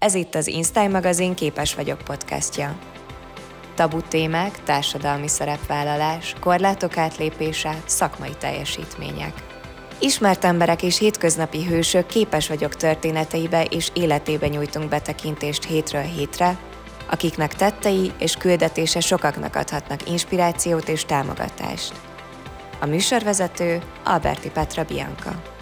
Ez itt az Instyle magazin Képes vagyok podcastja. Tabu témák, társadalmi szerepvállalás, korlátok átlépése, szakmai teljesítmények. Ismert emberek és hétköznapi hősök képes vagyok történeteibe és életébe nyújtunk betekintést hétről hétre, akiknek tettei és küldetése sokaknak adhatnak inspirációt és támogatást. A műsorvezető Alberti Petra Bianca.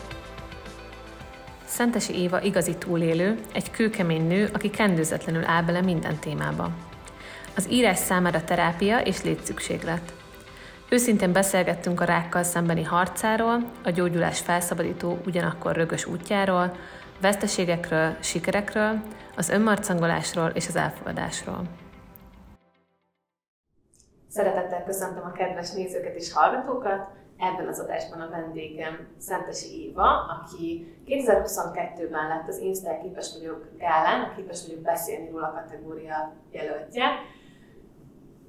Szentesi Éva igazi túlélő, egy kőkemény nő, aki kendőzetlenül áll bele minden témába. Az írás számára terápia és létszükséglet. Őszintén beszélgettünk a rákkal szembeni harcáról, a gyógyulás felszabadító ugyanakkor rögös útjáról, veszteségekről, sikerekről, az önmarcangolásról és az elfogadásról. Szeretettel köszöntöm a kedves nézőket és hallgatókat! Ebben az adásban a vendégem Szentesi Éva, aki 2022-ben lett az Insta Képes vagyok gálán, a Képes vagyok beszélni róla kategória jelöltje.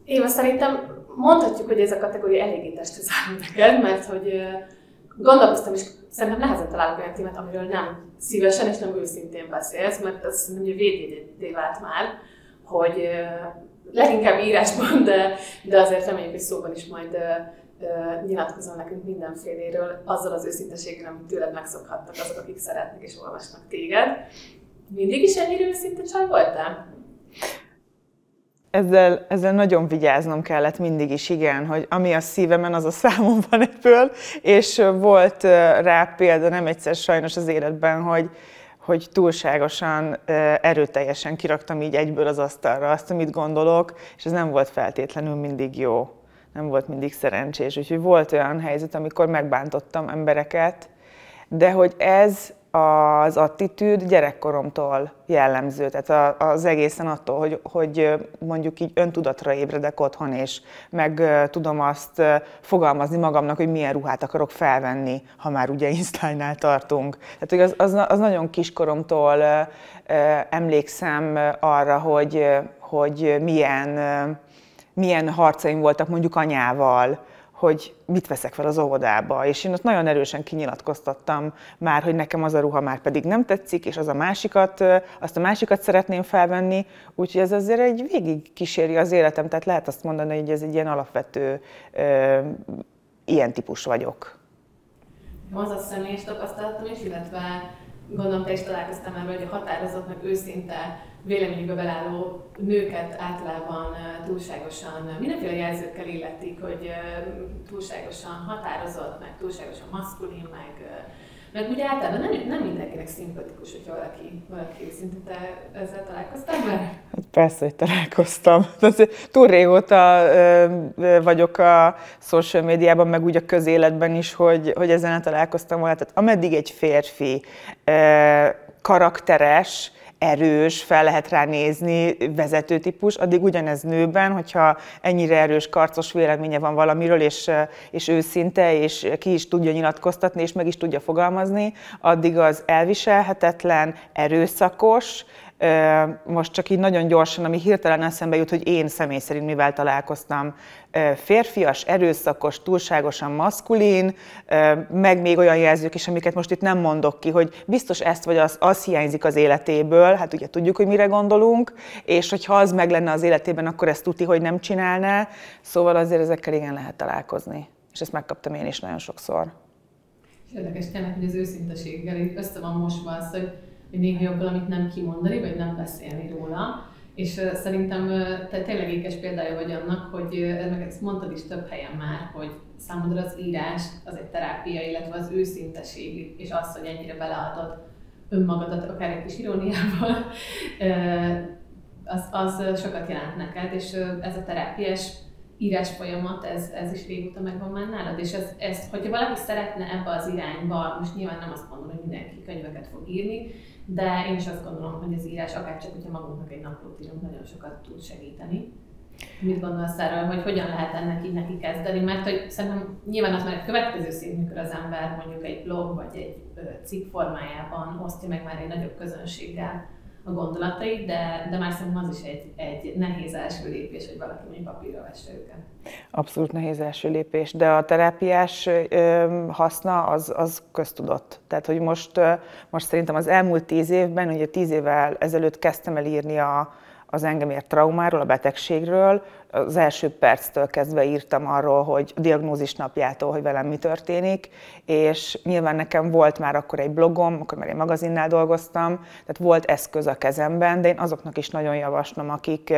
Éva, szerintem mondhatjuk, hogy ez a kategória eléggé testhez áll neked, mert hogy gondolkoztam, és szerintem nehezen találok olyan témát, amiről nem szívesen és nem őszintén beszélsz, mert ez szerintem ugye védjegyé vált már, hogy leginkább írásban, de, de azért reméljük, hogy szóban is majd nyilatkozol nekünk mindenféléről, azzal az őszinteséggel, amit tőled megszokhattak azok, akik szeretnek és olvasnak téged. Mindig is ennyire őszinte csaj voltál? Ezzel, ezzel nagyon vigyáznom kellett mindig is, igen, hogy ami a szívemen, az a számomban ebből, és volt rá példa nem egyszer sajnos az életben, hogy, hogy túlságosan erőteljesen kiraktam így egyből az asztalra azt, amit gondolok, és ez nem volt feltétlenül mindig jó nem volt mindig szerencsés. Úgyhogy volt olyan helyzet, amikor megbántottam embereket, de hogy ez az attitűd gyerekkoromtól jellemző, tehát az egészen attól, hogy, hogy mondjuk így öntudatra ébredek otthon, és meg tudom azt fogalmazni magamnak, hogy milyen ruhát akarok felvenni, ha már ugye Instánynál tartunk. Tehát hogy az, az, az nagyon kiskoromtól emlékszem arra, hogy, hogy milyen milyen harcaim voltak mondjuk anyával, hogy mit veszek fel az óvodába, és én ott nagyon erősen kinyilatkoztattam már, hogy nekem az a ruha már pedig nem tetszik, és az a másikat, azt a másikat szeretném felvenni, úgyhogy ez azért egy végig kíséri az életem, tehát lehet azt mondani, hogy ez egy ilyen alapvető ilyen típus vagyok. Az a személyes tapasztalatom is, illetve gondolom te is találkoztam már, hogy a határozott, meg őszinte véleményükbe belálló nőket általában túlságosan mindenféle jelzőkkel illetik, hogy túlságosan határozott, meg túlságosan maszkulin, meg mert ugye általában nem, nem mindenkinek szimpatikus, hogyha valaki, valaki őszintén. Te ezzel találkoztál már? Hát persze, hogy találkoztam. Túl régóta vagyok a social médiában, meg úgy a közéletben is, hogy, hogy ezen találkoztam volna. Tehát ameddig egy férfi karakteres, erős, fel lehet rá nézni, vezetőtípus, addig ugyanez nőben, hogyha ennyire erős, karcos véleménye van valamiről, és, és őszinte, és ki is tudja nyilatkoztatni, és meg is tudja fogalmazni, addig az elviselhetetlen, erőszakos, most csak így nagyon gyorsan, ami hirtelen eszembe jut, hogy én személy szerint mivel találkoztam. Férfias, erőszakos, túlságosan maszkulin, meg még olyan jelzők is, amiket most itt nem mondok ki, hogy biztos ezt vagy az, az hiányzik az életéből, hát ugye tudjuk, hogy mire gondolunk, és hogyha az meg lenne az életében, akkor ezt tuti, hogy nem csinálná. Szóval azért ezekkel igen lehet találkozni. És ezt megkaptam én is nagyon sokszor. Érdekes tényleg, hogy az őszinteséggel össze van mosva az, hogy hogy néha jobb valamit nem kimondani, vagy nem beszélni róla. És szerintem te tényleg ékes példája vagy annak, hogy meg ezt mondtad is több helyen már, hogy számodra az írás az egy terápia, illetve az őszinteség, és az, hogy ennyire beleadod önmagadat, akár egy kis iróniával, az, az sokat jelent neked, és ez a terápiás írás folyamat, ez, ez is régóta megvan már nálad, és ez, ez, hogyha valaki szeretne ebbe az irányba, most nyilván nem azt mondom, hogy mindenki könyveket fog írni, de én is azt gondolom, hogy az írás, akár csak, hogyha magunknak egy naplót írunk, nagyon sokat tud segíteni. Mit gondolsz erről, hogy hogyan lehet ennek így neki kezdeni? Mert hogy szerintem nyilván az már egy következő szint, mikor az ember mondjuk egy blog vagy egy cikk formájában osztja meg már egy nagyobb közönséggel a gondolatait, de, de már szerintem az is egy, egy nehéz első lépés, hogy valaki még papírra vesse őket. Abszolút nehéz első lépés, de a terápiás haszna az, az köztudott. Tehát, hogy most, most szerintem az elmúlt tíz évben, ugye tíz évvel ezelőtt kezdtem el írni a, az engem ért traumáról, a betegségről. Az első perctől kezdve írtam arról, hogy a diagnózis napjától, hogy velem mi történik, és nyilván nekem volt már akkor egy blogom, akkor már egy magazinnál dolgoztam, tehát volt eszköz a kezemben, de én azoknak is nagyon javaslom, akik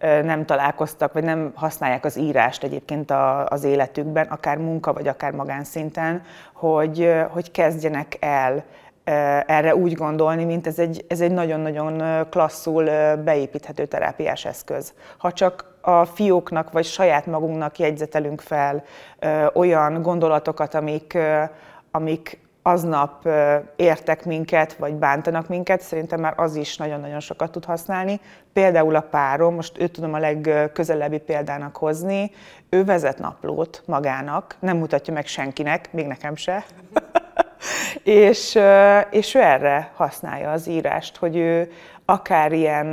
nem találkoztak, vagy nem használják az írást egyébként az életükben, akár munka, vagy akár magánszinten, hogy, hogy kezdjenek el erre úgy gondolni, mint ez egy, ez egy nagyon-nagyon klasszul beépíthető terápiás eszköz. Ha csak a fióknak vagy saját magunknak jegyzetelünk fel olyan gondolatokat, amik, amik aznap értek minket, vagy bántanak minket, szerintem már az is nagyon-nagyon sokat tud használni. Például a párom, most őt tudom a legközelebbi példának hozni, ő vezet naplót magának, nem mutatja meg senkinek, még nekem se. és, és ő erre használja az írást, hogy ő akár ilyen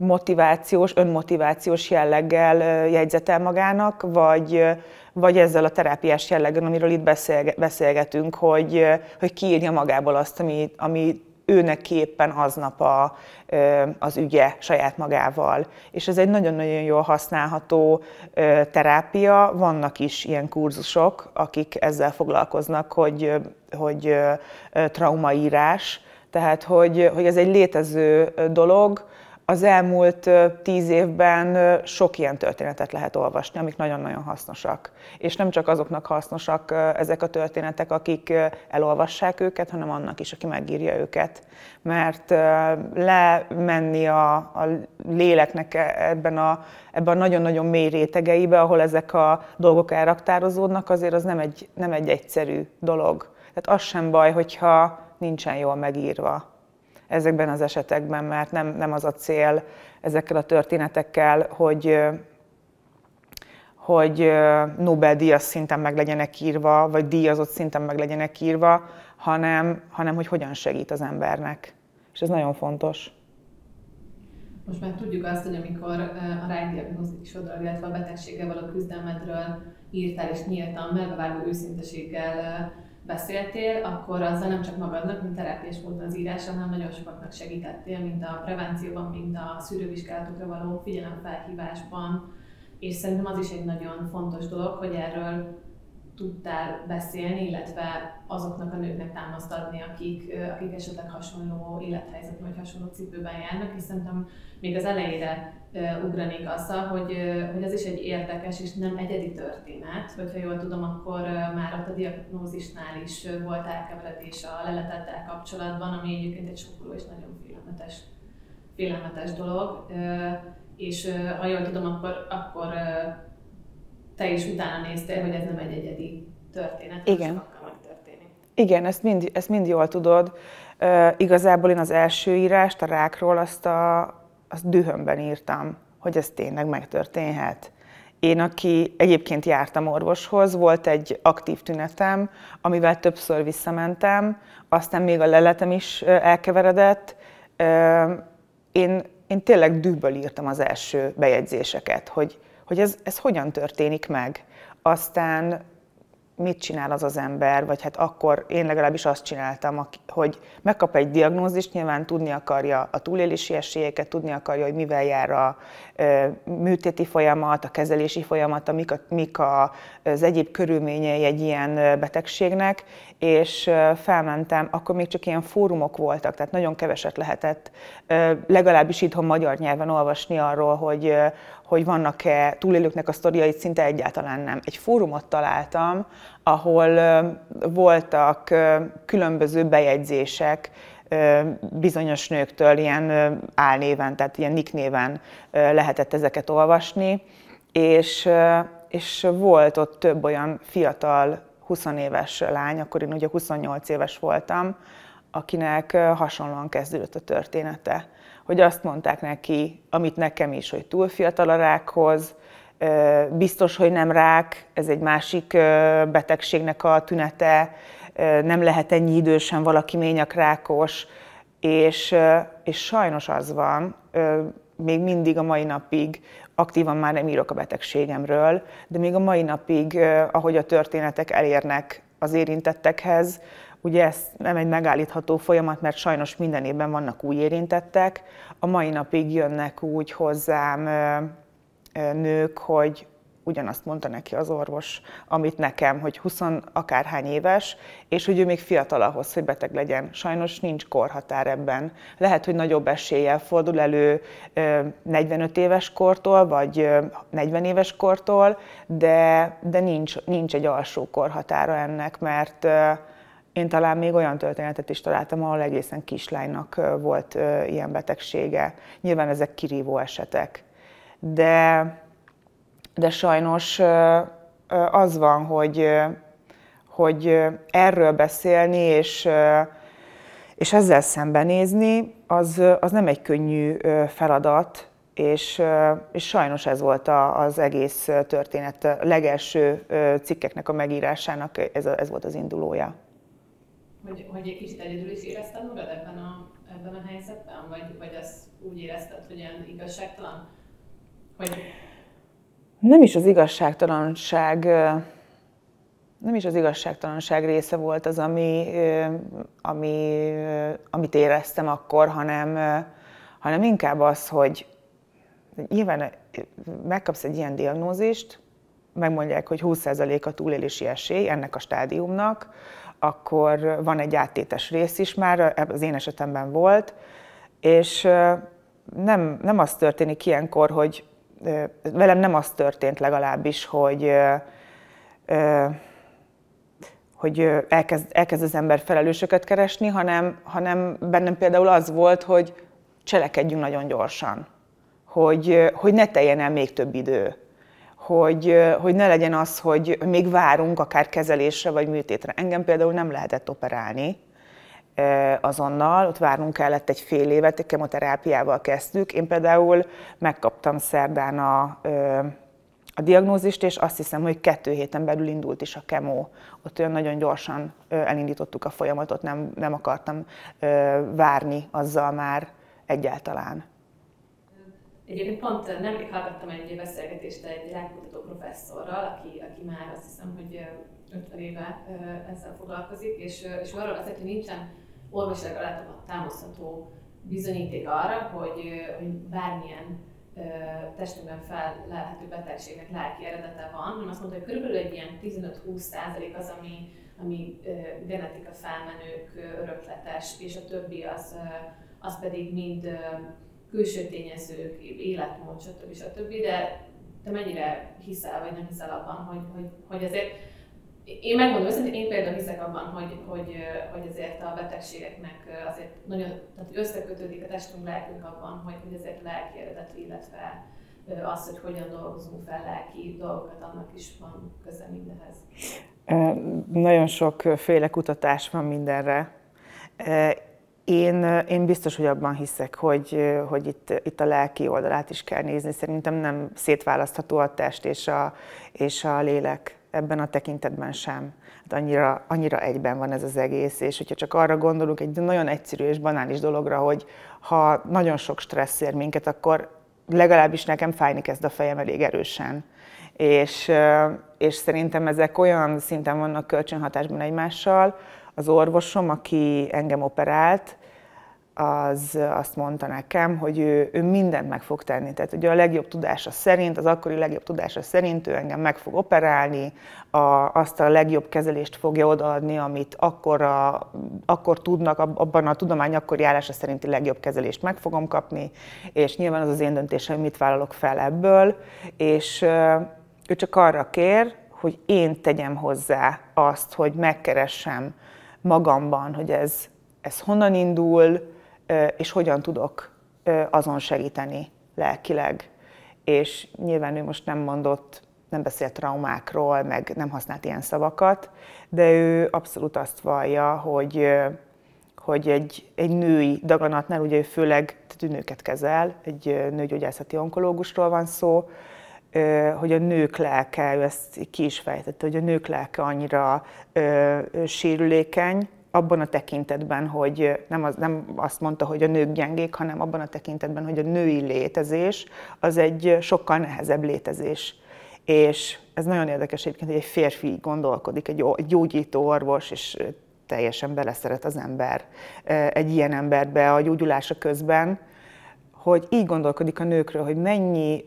motivációs, önmotivációs jelleggel jegyzetel magának, vagy, vagy ezzel a terápiás jelleggel, amiről itt beszélgetünk, hogy, hogy kiírja magából azt, ami, ami őnek éppen aznap a, az ügye saját magával. És ez egy nagyon-nagyon jól használható terápia. Vannak is ilyen kurzusok, akik ezzel foglalkoznak, hogy, hogy traumaírás, tehát hogy, hogy ez egy létező dolog, az elmúlt tíz évben sok ilyen történetet lehet olvasni, amik nagyon-nagyon hasznosak. És nem csak azoknak hasznosak ezek a történetek, akik elolvassák őket, hanem annak is, aki megírja őket. Mert lemenni a, a léleknek e, ebben a, ebben a nagyon-nagyon mély rétegeibe, ahol ezek a dolgok elraktározódnak, azért az nem egy, nem egy egyszerű dolog. Tehát az sem baj, hogyha nincsen jól megírva ezekben az esetekben, mert nem, nem az a cél ezekkel a történetekkel, hogy hogy Nobel-díjas szinten meg legyenek írva, vagy díjazott szinten meg legyenek írva, hanem, hanem hogy hogyan segít az embernek. És ez nagyon fontos. Most már tudjuk azt, hogy amikor a rákdiagnózisodról, illetve a betegséggel való küzdelmedről írtál és nyíltan, megvágó őszinteséggel beszéltél, akkor azzal nem csak magadnak, mint terápiás módon az írása, hanem nagyon sokaknak segítettél, mint a prevencióban, mint a szűrővizsgálatokra való figyelemfelhívásban, és szerintem az is egy nagyon fontos dolog, hogy erről tudtál beszélni, illetve azoknak a nőknek támaszt adni, akik, akik esetleg hasonló élethelyzetben vagy hasonló cipőben járnak, és szerintem még az elejére ugranék azzal, hogy, hogy ez is egy érdekes és nem egyedi történet. Hogyha jól tudom, akkor már ott a diagnózisnál is volt elkeveredés a leletettel kapcsolatban, ami egyébként egy sokkoló és nagyon félelmetes, félelmetes dolog. És ha jól tudom, akkor, akkor te is utána néztél, hogy ez nem egy egyedi történet, Igen. Igen, ezt mind, ezt mind jól tudod. Uh, igazából én az első írást a rákról azt, a, azt dühömben írtam, hogy ez tényleg megtörténhet. Én, aki egyébként jártam orvoshoz, volt egy aktív tünetem, amivel többször visszamentem, aztán még a leletem is elkeveredett. Én, én tényleg dühből írtam az első bejegyzéseket, hogy, hogy ez, ez hogyan történik meg. Aztán mit csinál az az ember, vagy hát akkor én legalábbis azt csináltam, hogy megkap egy diagnózist, nyilván tudni akarja a túlélési esélyeket, tudni akarja, hogy mivel jár a műtéti folyamat, a kezelési folyamat, mik, a, mik a, az egyéb körülményei egy ilyen betegségnek, és felmentem, akkor még csak ilyen fórumok voltak, tehát nagyon keveset lehetett legalábbis itthon magyar nyelven olvasni arról, hogy, hogy vannak-e túlélőknek a sztoriait, szinte egyáltalán nem. Egy fórumot találtam, ahol voltak különböző bejegyzések, bizonyos nőktől ilyen álnéven, tehát ilyen nick néven lehetett ezeket olvasni, és, és volt ott több olyan fiatal 20 éves lány, akkor én ugye 28 éves voltam, akinek hasonlóan kezdődött a története. Hogy azt mondták neki, amit nekem is, hogy túl fiatal a rákhoz, biztos, hogy nem rák, ez egy másik betegségnek a tünete, nem lehet ennyi idősen valaki ményakrákos, És, és sajnos az van, még mindig a mai napig aktívan már nem írok a betegségemről, de még a mai napig, ahogy a történetek elérnek az érintettekhez, ugye ez nem egy megállítható folyamat, mert sajnos minden évben vannak új érintettek. A mai napig jönnek úgy hozzám nők, hogy ugyanazt mondta neki az orvos, amit nekem, hogy 20 akárhány éves, és hogy ő még fiatal ahhoz, hogy beteg legyen. Sajnos nincs korhatár ebben. Lehet, hogy nagyobb eséllyel fordul elő 45 éves kortól, vagy 40 éves kortól, de, de nincs, nincs egy alsó korhatára ennek, mert én talán még olyan történetet is találtam, ahol egészen kislánynak volt ilyen betegsége. Nyilván ezek kirívó esetek. De de sajnos az van, hogy, hogy erről beszélni és, és ezzel szembenézni, az, az nem egy könnyű feladat, és, és sajnos ez volt az egész történet legelső cikkeknek a megírásának, ez, ez volt az indulója. Hogy, hogy egy kicsit egyedül is érezted magad ebben a, ebben a helyzetben, vagy, vagy azt úgy érezted, hogy ilyen igazságtalan? Hogy nem is az igazságtalanság nem is az igazságtalanság része volt az, ami, ami, amit éreztem akkor, hanem, hanem inkább az, hogy nyilván megkapsz egy ilyen diagnózist, megmondják, hogy 20% a túlélési esély ennek a stádiumnak, akkor van egy áttétes rész is már, az én esetemben volt, és nem, nem az történik ilyenkor, hogy velem nem az történt legalábbis, hogy, hogy elkezd, elkezd az ember felelősöket keresni, hanem, hanem bennem például az volt, hogy cselekedjünk nagyon gyorsan, hogy, hogy ne teljen el még több idő, hogy, hogy ne legyen az, hogy még várunk akár kezelésre vagy műtétre. Engem például nem lehetett operálni, azonnal, ott várnunk kellett egy fél évet, egy kemoterápiával kezdtük. Én például megkaptam szerdán a, a diagnózist, és azt hiszem, hogy kettő héten belül indult is a kemó. Ott olyan nagyon gyorsan elindítottuk a folyamatot, nem, nem akartam várni azzal már egyáltalán. Egyébként pont nemrég hallgattam egy beszélgetést egy rákutató professzorral, aki, aki már azt hiszem, hogy 50 éve ezzel foglalkozik, és, és arról beszélt, hogy nincsen orvosilag alá támasztható bizonyíték arra, hogy, hogy bármilyen testünkben felelhető betegségnek lelki eredete van, hanem azt mondta, hogy körülbelül egy ilyen 15-20 százalék az, ami, ami genetika felmenők, örökletes, és a többi az, az pedig mind külső tényezők, életmód, stb. stb. De te mennyire hiszel, vagy nem hiszel abban, hogy, hogy, hogy azért én megmondom őszintén, én például hiszek abban, hogy, hogy, hogy azért a betegségeknek azért nagyon, tehát összekötődik a testünk, lelkünk abban, hogy, hogy azért lelki eredetű, illetve az, hogy hogyan dolgozunk fel lelki dolgokat, annak is van köze mindenhez. Nagyon sokféle kutatás van mindenre. Én, én biztos, hogy abban hiszek, hogy, hogy itt, itt a lelki oldalát is kell nézni. Szerintem nem szétválasztható a test és a, és a lélek ebben a tekintetben sem. Hát annyira, annyira egyben van ez az egész, és hogyha csak arra gondolunk egy nagyon egyszerű és banális dologra, hogy ha nagyon sok stressz ér minket, akkor legalábbis nekem fájni kezd a fejem elég erősen. És, és szerintem ezek olyan szinten vannak kölcsönhatásban egymással. Az orvosom, aki engem operált, az azt mondta nekem, hogy ő, ő mindent meg fog tenni. Tehát ugye a legjobb tudása szerint, az akkori legjobb tudása szerint ő engem meg fog operálni, a, azt a legjobb kezelést fogja odaadni, amit akkor, a, akkor tudnak, abban a tudomány akkori állása szerinti legjobb kezelést meg fogom kapni, és nyilván az az én döntésem, hogy mit vállalok fel ebből, és ő csak arra kér, hogy én tegyem hozzá azt, hogy megkeressem magamban, hogy ez, ez honnan indul, és hogyan tudok azon segíteni lelkileg. És nyilván ő most nem mondott, nem beszélt traumákról, meg nem használt ilyen szavakat, de ő abszolút azt vallja, hogy, hogy egy, egy női daganatnál, ugye ő főleg nőket kezel, egy nőgyógyászati onkológusról van szó, hogy a nők lelke, ő ezt ki is fejtette, hogy a nők lelke annyira sérülékeny, abban a tekintetben, hogy nem, az, nem azt mondta, hogy a nők gyengék, hanem abban a tekintetben, hogy a női létezés az egy sokkal nehezebb létezés. És ez nagyon érdekes egyébként, hogy egy férfi gondolkodik, egy gyógyító orvos, és teljesen beleszeret az ember egy ilyen emberbe a gyógyulása közben, hogy így gondolkodik a nőkről, hogy mennyi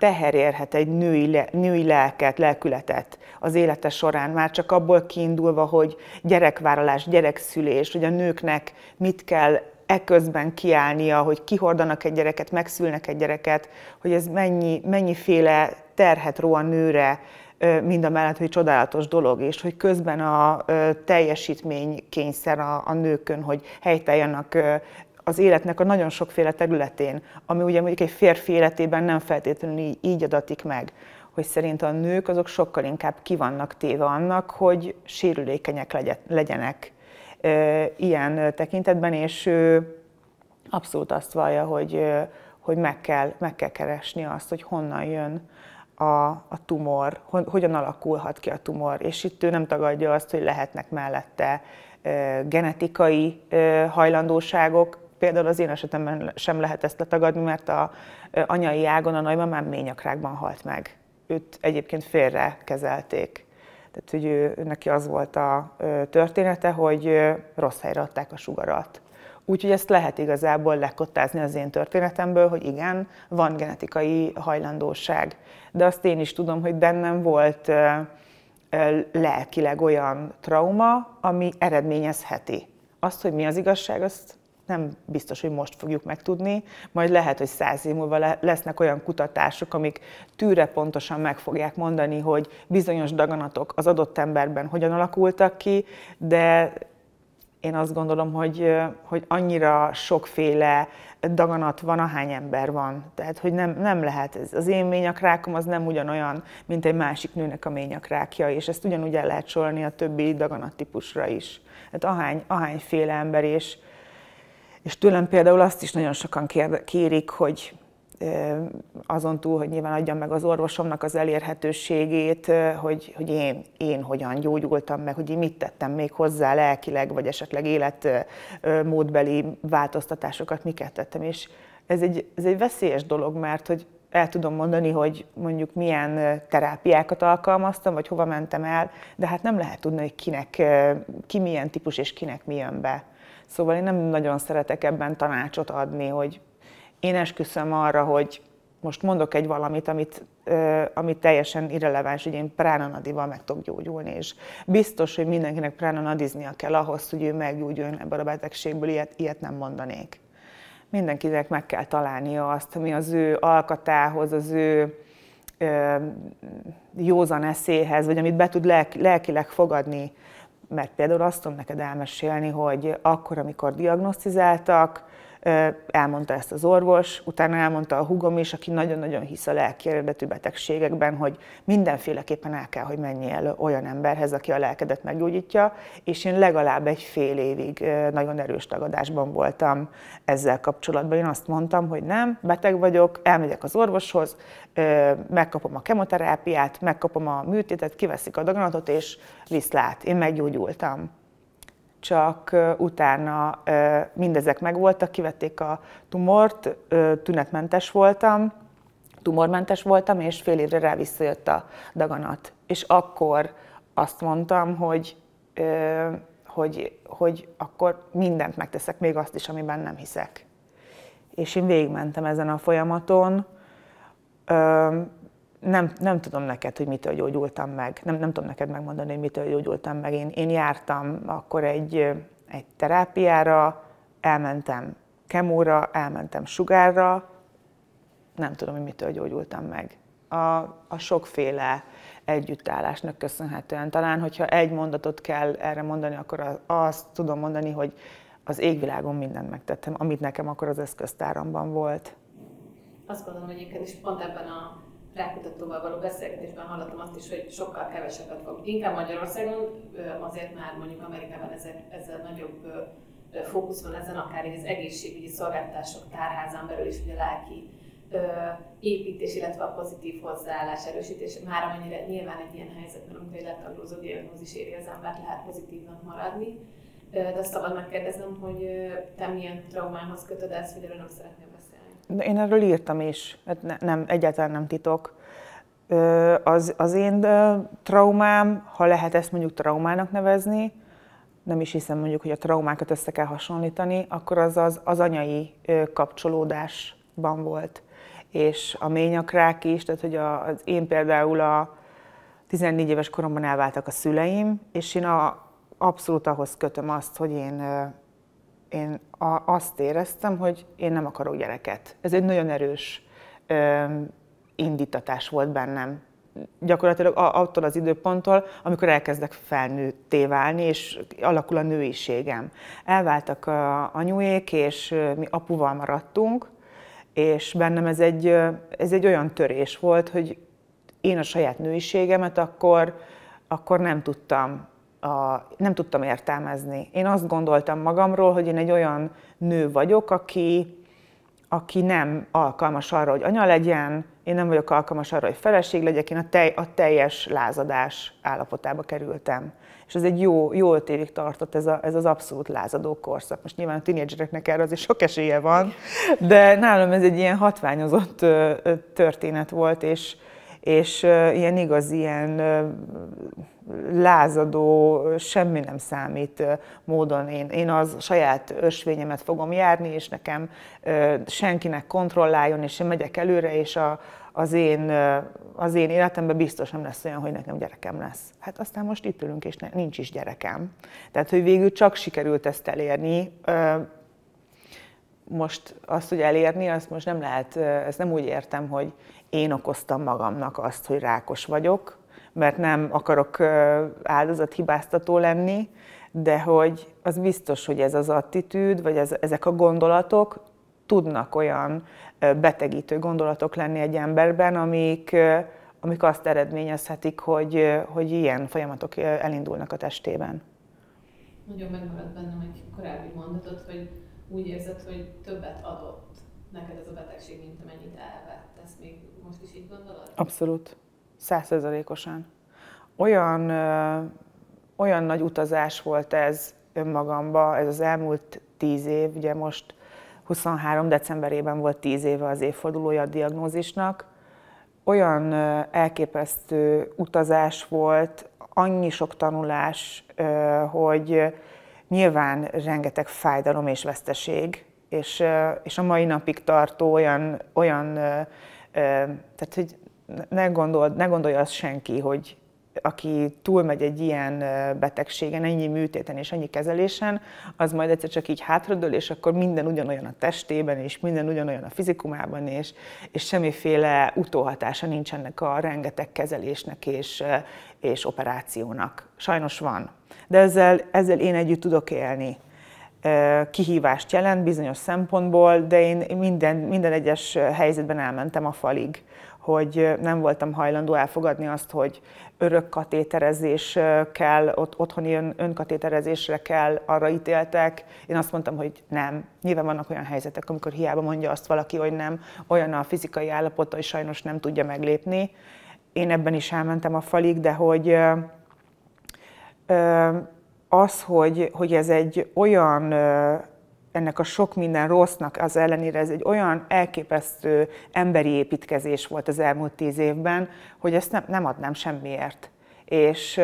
teher érhet egy női, női lelket, lelkületet az élete során, már csak abból kiindulva, hogy gyerekvállalás, gyerekszülés, hogy a nőknek mit kell eközben kiállnia, hogy kihordanak egy gyereket, megszülnek egy gyereket, hogy ez mennyi, mennyiféle terhet ró a nőre, mind a mellett, hogy csodálatos dolog, és hogy közben a teljesítménykényszer a, a nőkön, hogy helyteljenek az életnek a nagyon sokféle területén, ami ugye mondjuk egy férfi életében nem feltétlenül így adatik meg, hogy szerint a nők azok sokkal inkább kivannak téve annak, hogy sérülékenyek legyenek ilyen tekintetben, és ő abszolút azt vallja, hogy, hogy meg, kell, meg kell keresni azt, hogy honnan jön a, a tumor, hogyan alakulhat ki a tumor, és itt ő nem tagadja azt, hogy lehetnek mellette genetikai hajlandóságok, például az én esetemben sem lehet ezt letagadni, mert a anyai ágon a nagymamám ményakrákban halt meg. Őt egyébként félre kezelték. Tehát, hogy ő, neki az volt a története, hogy rossz helyre adták a sugarat. Úgyhogy ezt lehet igazából lekottázni az én történetemből, hogy igen, van genetikai hajlandóság. De azt én is tudom, hogy bennem volt lelkileg olyan trauma, ami eredményezheti. Azt, hogy mi az igazság, azt nem biztos, hogy most fogjuk megtudni, majd lehet, hogy száz év múlva lesznek olyan kutatások, amik tűre pontosan meg fogják mondani, hogy bizonyos daganatok az adott emberben hogyan alakultak ki, de én azt gondolom, hogy, hogy annyira sokféle daganat van, ahány ember van. Tehát, hogy nem, nem lehet. Ez. Az én ményakrákom az nem ugyanolyan, mint egy másik nőnek a ményakrákja, és ezt ugyanúgy el lehet sorolni a többi daganat típusra is. Tehát ahány, ahányféle ember, és, és tőlem például azt is nagyon sokan kérik, hogy azon túl, hogy nyilván adjam meg az orvosomnak az elérhetőségét, hogy, hogy én, én hogyan gyógyultam meg, hogy én mit tettem még hozzá lelkileg, vagy esetleg életmódbeli változtatásokat miket tettem. És ez egy, ez egy veszélyes dolog, mert hogy el tudom mondani, hogy mondjuk milyen terápiákat alkalmaztam, vagy hova mentem el, de hát nem lehet tudni, hogy kinek, ki milyen típus és kinek mi jön be. Szóval én nem nagyon szeretek ebben tanácsot adni, hogy én esküszöm arra, hogy most mondok egy valamit, amit, amit teljesen irreleváns, hogy én pránanadival meg tudok gyógyulni, és biztos, hogy mindenkinek pránanadiznia kell ahhoz, hogy ő meggyógyuljon ebből a betegségből, ilyet, ilyet nem mondanék. Mindenkinek meg kell találnia azt, ami az ő alkatához, az ő ö, józan eszéhez, vagy amit be tud lelk, lelkileg fogadni, mert például azt tudom neked elmesélni, hogy akkor, amikor diagnosztizáltak, elmondta ezt az orvos, utána elmondta a hugom is, aki nagyon-nagyon hisz a lelki eredetű betegségekben, hogy mindenféleképpen el kell, hogy menjél olyan emberhez, aki a lelkedet meggyógyítja, és én legalább egy fél évig nagyon erős tagadásban voltam ezzel kapcsolatban. Én azt mondtam, hogy nem, beteg vagyok, elmegyek az orvoshoz, megkapom a kemoterápiát, megkapom a műtétet, kiveszik a daganatot, és viszlát, én meggyógyultam csak utána mindezek megvoltak, kivették a tumort, tünetmentes voltam, tumormentes voltam, és fél évre rá visszajött a daganat. És akkor azt mondtam, hogy, hogy, hogy akkor mindent megteszek, még azt is, amiben nem hiszek. És én végigmentem ezen a folyamaton, nem, nem tudom neked, hogy mitől gyógyultam meg. Nem, nem tudom neked megmondani, hogy mitől gyógyultam meg. Én, én jártam akkor egy, egy terápiára, elmentem kemóra, elmentem sugárra, nem tudom, hogy mitől gyógyultam meg. A, a sokféle együttállásnak köszönhetően. Talán, hogyha egy mondatot kell erre mondani, akkor azt tudom mondani, hogy az égvilágon mindent megtettem, amit nekem akkor az eszköztáramban volt. Azt gondolom, egyébként is pont ebben a rákutatóval való beszélgetésben hallottam azt is, hogy sokkal kevesebbet fog. Inkább Magyarországon, azért már mondjuk Amerikában ezek, ezzel nagyobb fókusz van ezen, akár az egészségügyi szolgáltatások tárházán belül is, ugye lelki építés, illetve a pozitív hozzáállás erősítés, már amennyire nyilván egy ilyen helyzetben, amikor egy letaglózó diagnózis éri az embert, lehet pozitívnak maradni. De azt szabad megkérdeznem, hogy te milyen traumához kötöd ezt, vagy erről nem beszélni? Én erről írtam is, hát ne, nem, egyáltalán nem titok. Az, az én traumám, ha lehet ezt mondjuk traumának nevezni, nem is hiszem mondjuk, hogy a traumákat össze kell hasonlítani, akkor az az, az anyai kapcsolódásban volt. És a ményakrák is, tehát hogy az én például a 14 éves koromban elváltak a szüleim, és én a, abszolút ahhoz kötöm azt, hogy én, én azt éreztem, hogy én nem akarok gyereket. Ez egy nagyon erős indítatás volt bennem gyakorlatilag attól az időponttól, amikor elkezdek felnőtté válni, és alakul a nőiségem. Elváltak a anyuék, és mi apuval maradtunk, és bennem ez egy, ez egy olyan törés volt, hogy én a saját nőiségemet akkor, akkor nem tudtam a, nem tudtam értelmezni. Én azt gondoltam magamról, hogy én egy olyan nő vagyok, aki, aki nem alkalmas arra, hogy anya legyen, én nem vagyok alkalmas arra, hogy feleség legyek, én a, tej, a teljes lázadás állapotába kerültem. És ez egy jó, jó öt évig tartott ez, a, ez az abszolút lázadó korszak. Most nyilván a tinédzsereknek erre azért sok esélye van, de nálam ez egy ilyen hatványozott történet volt, és, és ilyen igaz, ilyen lázadó, semmi nem számít módon. Én, én az saját ösvényemet fogom járni, és nekem senkinek kontrolláljon, és én megyek előre, és a, az én, az én életemben biztos nem lesz olyan, hogy nekem gyerekem lesz. Hát aztán most itt ülünk, és ne, nincs is gyerekem. Tehát, hogy végül csak sikerült ezt elérni. Most azt, hogy elérni, azt most nem lehet, ezt nem úgy értem, hogy én okoztam magamnak azt, hogy rákos vagyok, mert nem akarok áldozathibáztató lenni, de hogy az biztos, hogy ez az attitűd, vagy ez, ezek a gondolatok tudnak olyan betegítő gondolatok lenni egy emberben, amik, amik azt eredményezhetik, hogy, hogy ilyen folyamatok elindulnak a testében. Nagyon megmaradt bennem egy korábbi mondatot, hogy úgy érzed, hogy többet adott neked ez a betegség, mint amennyit elvett. Ezt még most is így gondolod? Abszolút. Százszerzalékosan. Olyan, olyan nagy utazás volt ez önmagamba, ez az elmúlt tíz év, ugye most 23. decemberében volt 10 éve az évfordulója a diagnózisnak. Olyan elképesztő utazás volt, annyi sok tanulás, hogy nyilván rengeteg fájdalom és veszteség, és, és a mai napig tartó olyan, olyan tehát hogy ne, gondold, ne gondolja azt senki, hogy, aki túlmegy egy ilyen betegségen, ennyi műtéten és ennyi kezelésen, az majd egyszer csak így hátradől, és akkor minden ugyanolyan a testében, és minden ugyanolyan a fizikumában, és, és semmiféle utóhatása nincs ennek a rengeteg kezelésnek és, és operációnak. Sajnos van. De ezzel, ezzel én együtt tudok élni. Kihívást jelent bizonyos szempontból, de én minden, minden egyes helyzetben elmentem a falig hogy nem voltam hajlandó elfogadni azt, hogy örök katéterezés kell, ott, otthoni ön, önkatéterezésre kell, arra ítéltek. Én azt mondtam, hogy nem. Nyilván vannak olyan helyzetek, amikor hiába mondja azt valaki, hogy nem, olyan a fizikai állapota, hogy sajnos nem tudja meglépni. Én ebben is elmentem a falig, de hogy az, hogy, hogy ez egy olyan ennek a sok minden rossznak az ellenére ez egy olyan elképesztő emberi építkezés volt az elmúlt tíz évben, hogy ezt nem, nem adnám semmiért. És,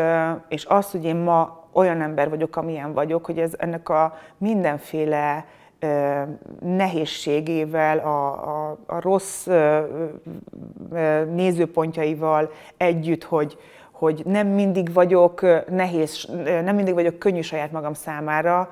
és az, hogy én ma olyan ember vagyok, amilyen vagyok, hogy ez ennek a mindenféle nehézségével, a, a, a rossz nézőpontjaival együtt, hogy, hogy nem mindig vagyok nehéz, nem mindig vagyok könnyű saját magam számára,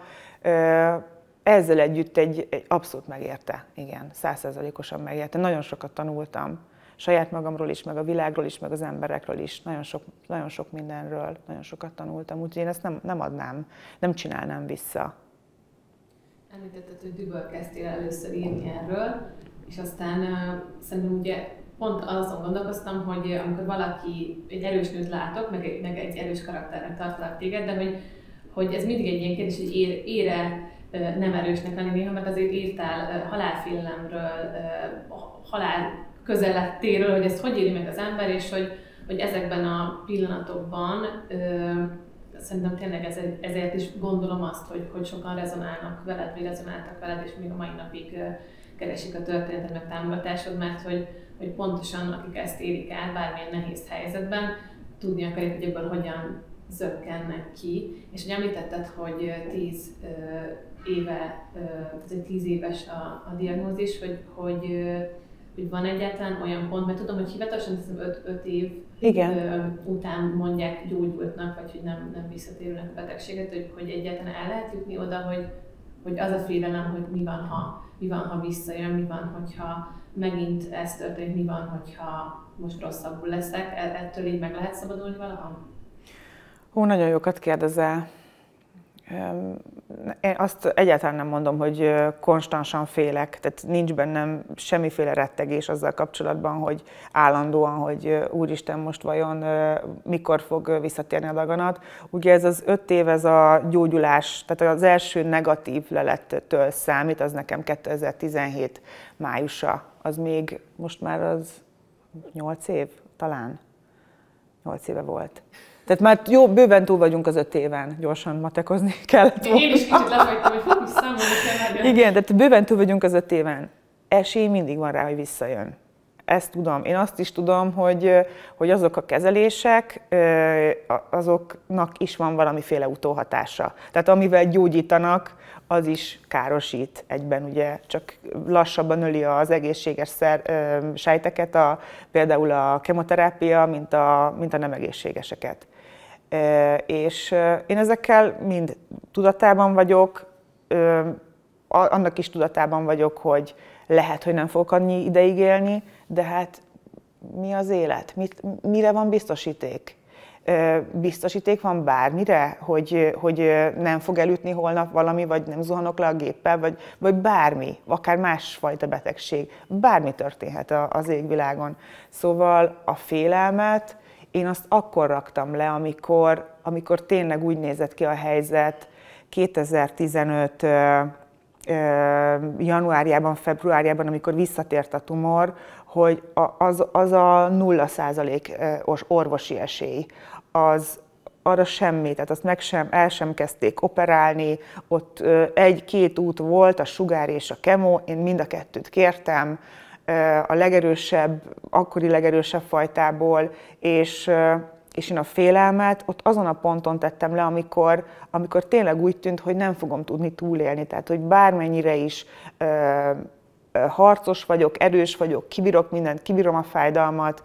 ezzel együtt egy, egy abszolút megérte, igen, százszerzalékosan megérte. Nagyon sokat tanultam, saját magamról is, meg a világról is, meg az emberekről is, nagyon sok, nagyon sok mindenről, nagyon sokat tanultam, úgyhogy én ezt nem, nem adnám, nem csinálnám vissza. Említetted, hogy düböl kezdtél először írni erről, és aztán uh, szerintem ugye pont azon gondolkoztam, hogy amikor valaki egy erős nőt látok, meg egy, meg egy erős karakternek tartalak téged, de hogy, hogy ez mindig egy ilyen kérdés, hogy ér, ére nem erősnek lenni néha, mert azért írtál halálfélelemről, halál közelettéről, hogy ezt hogy éri meg az ember, és hogy, hogy ezekben a pillanatokban szerintem tényleg ezért is gondolom azt, hogy, hogy sokan rezonálnak veled, vagy rezonáltak veled, és még a mai napig keresik a történetet, meg támogatásod, mert hogy, hogy pontosan akik ezt érik át bármilyen nehéz helyzetben, tudni akarják, hogy ebből hogyan zökkennek ki. És hogy említetted, hogy tíz éve, egy tíz éves a, a diagnózis, hogy, hogy, hogy van egyáltalán olyan pont, mert tudom, hogy hivatalosan 5 év Igen. után mondják gyógyultnak, vagy hogy nem, nem visszatérülnek a betegséget, hogy, hogy egyáltalán el lehet jutni oda, hogy, hogy az a félelem, hogy mi van, ha, mi van, ha visszajön, mi van, hogyha megint ez történik, mi van, hogyha most rosszabbul leszek, e-, ettől így meg lehet szabadulni valaha? Hú, nagyon jókat kérdezel. Én azt egyáltalán nem mondom, hogy konstansan félek, tehát nincs bennem semmiféle rettegés azzal kapcsolatban, hogy állandóan, hogy úristen most vajon mikor fog visszatérni a daganat. Ugye ez az öt év, ez a gyógyulás, tehát az első negatív lelettől számít, az nekem 2017 májusa, az még most már az nyolc év talán, nyolc éve volt. Tehát már jó, bőven túl vagyunk az öt éven, gyorsan matekozni kellett volna. Én is kicsit lefagytam, hogy számolni kell. Igen, tehát bőven túl vagyunk az öt éven. Esély mindig van rá, hogy visszajön. Ezt tudom. Én azt is tudom, hogy, hogy azok a kezelések, azoknak is van valamiféle utóhatása. Tehát amivel gyógyítanak, az is károsít egyben, ugye csak lassabban öli az egészséges szer, ö, sejteket, a, például a kemoterápia, mint a, mint a nem egészségeseket. És én ezekkel mind tudatában vagyok, annak is tudatában vagyok, hogy lehet, hogy nem fogok annyi ideig élni, de hát mi az élet? Mit, mire van biztosíték? biztosíték van bármire, hogy, hogy nem fog elütni holnap valami, vagy nem zuhanok le a géppel, vagy, vagy bármi, akár másfajta betegség, bármi történhet az égvilágon. Szóval a félelmet én azt akkor raktam le, amikor, amikor tényleg úgy nézett ki a helyzet 2015 januárjában, februárjában, amikor visszatért a tumor, hogy az, az a nulla százalékos orvosi esély, az arra semmi, tehát azt meg sem, el sem kezdték operálni, ott egy-két út volt, a sugár és a kemo, én mind a kettőt kértem, a legerősebb, akkori legerősebb fajtából, és, és én a félelmet ott azon a ponton tettem le, amikor, amikor tényleg úgy tűnt, hogy nem fogom tudni túlélni, tehát hogy bármennyire is harcos vagyok, erős vagyok, kibírok mindent, kibírom a fájdalmat,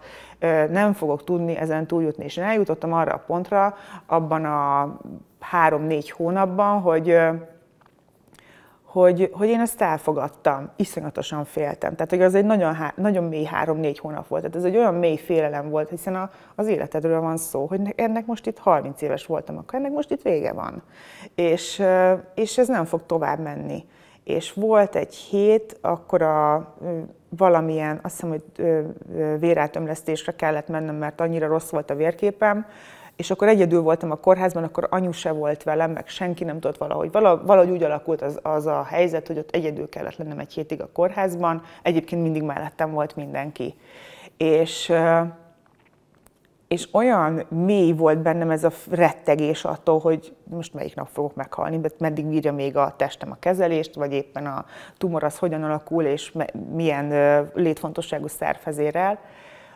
nem fogok tudni ezen túljutni. És én eljutottam arra a pontra abban a három-négy hónapban, hogy hogy, hogy én ezt elfogadtam, iszonyatosan féltem. Tehát, hogy az egy nagyon, nagyon mély három-négy hónap volt. Tehát ez egy olyan mély félelem volt, hiszen a, az életedről van szó, hogy ennek most itt 30 éves voltam, akkor ennek most itt vége van. És, és ez nem fog tovább menni és volt egy hét, akkor a valamilyen, azt hiszem, hogy vérátömlesztésre kellett mennem, mert annyira rossz volt a vérképem, és akkor egyedül voltam a kórházban, akkor anyu se volt velem, meg senki nem tudott valahogy. Valahogy úgy alakult az, az a helyzet, hogy ott egyedül kellett lennem egy hétig a kórházban, egyébként mindig mellettem volt mindenki. És és olyan mély volt bennem ez a rettegés attól, hogy most melyik nap fogok meghalni, meddig bírja még a testem a kezelést, vagy éppen a tumor az hogyan alakul, és milyen létfontosságú szervhez ér el,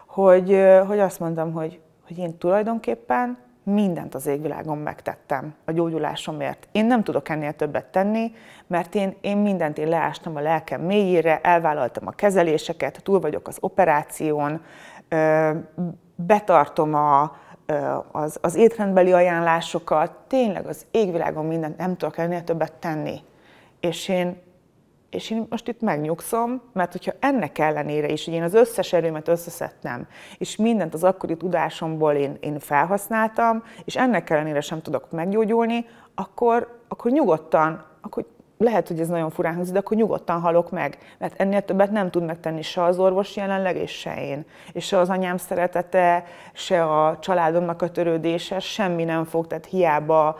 hogy, hogy azt mondtam, hogy, hogy én tulajdonképpen mindent az égvilágon megtettem a gyógyulásomért. Én nem tudok ennél többet tenni, mert én, én mindent én leástam a lelkem mélyére, elvállaltam a kezeléseket, túl vagyok az operáción, betartom a, az, az étrendbeli ajánlásokat, tényleg az égvilágon mindent nem tudok ennél többet tenni. És én, és én most itt megnyugszom, mert hogyha ennek ellenére is, hogy én az összes erőmet összeszedtem, és mindent az akkori tudásomból én, én felhasználtam, és ennek ellenére sem tudok meggyógyulni, akkor, akkor nyugodtan, akkor lehet, hogy ez nagyon furán hangzik, de akkor nyugodtan halok meg. Mert ennél többet nem tud megtenni se az orvos jelenleg, és se én. És se az anyám szeretete, se a családomnak a törődése, semmi nem fog, tehát hiába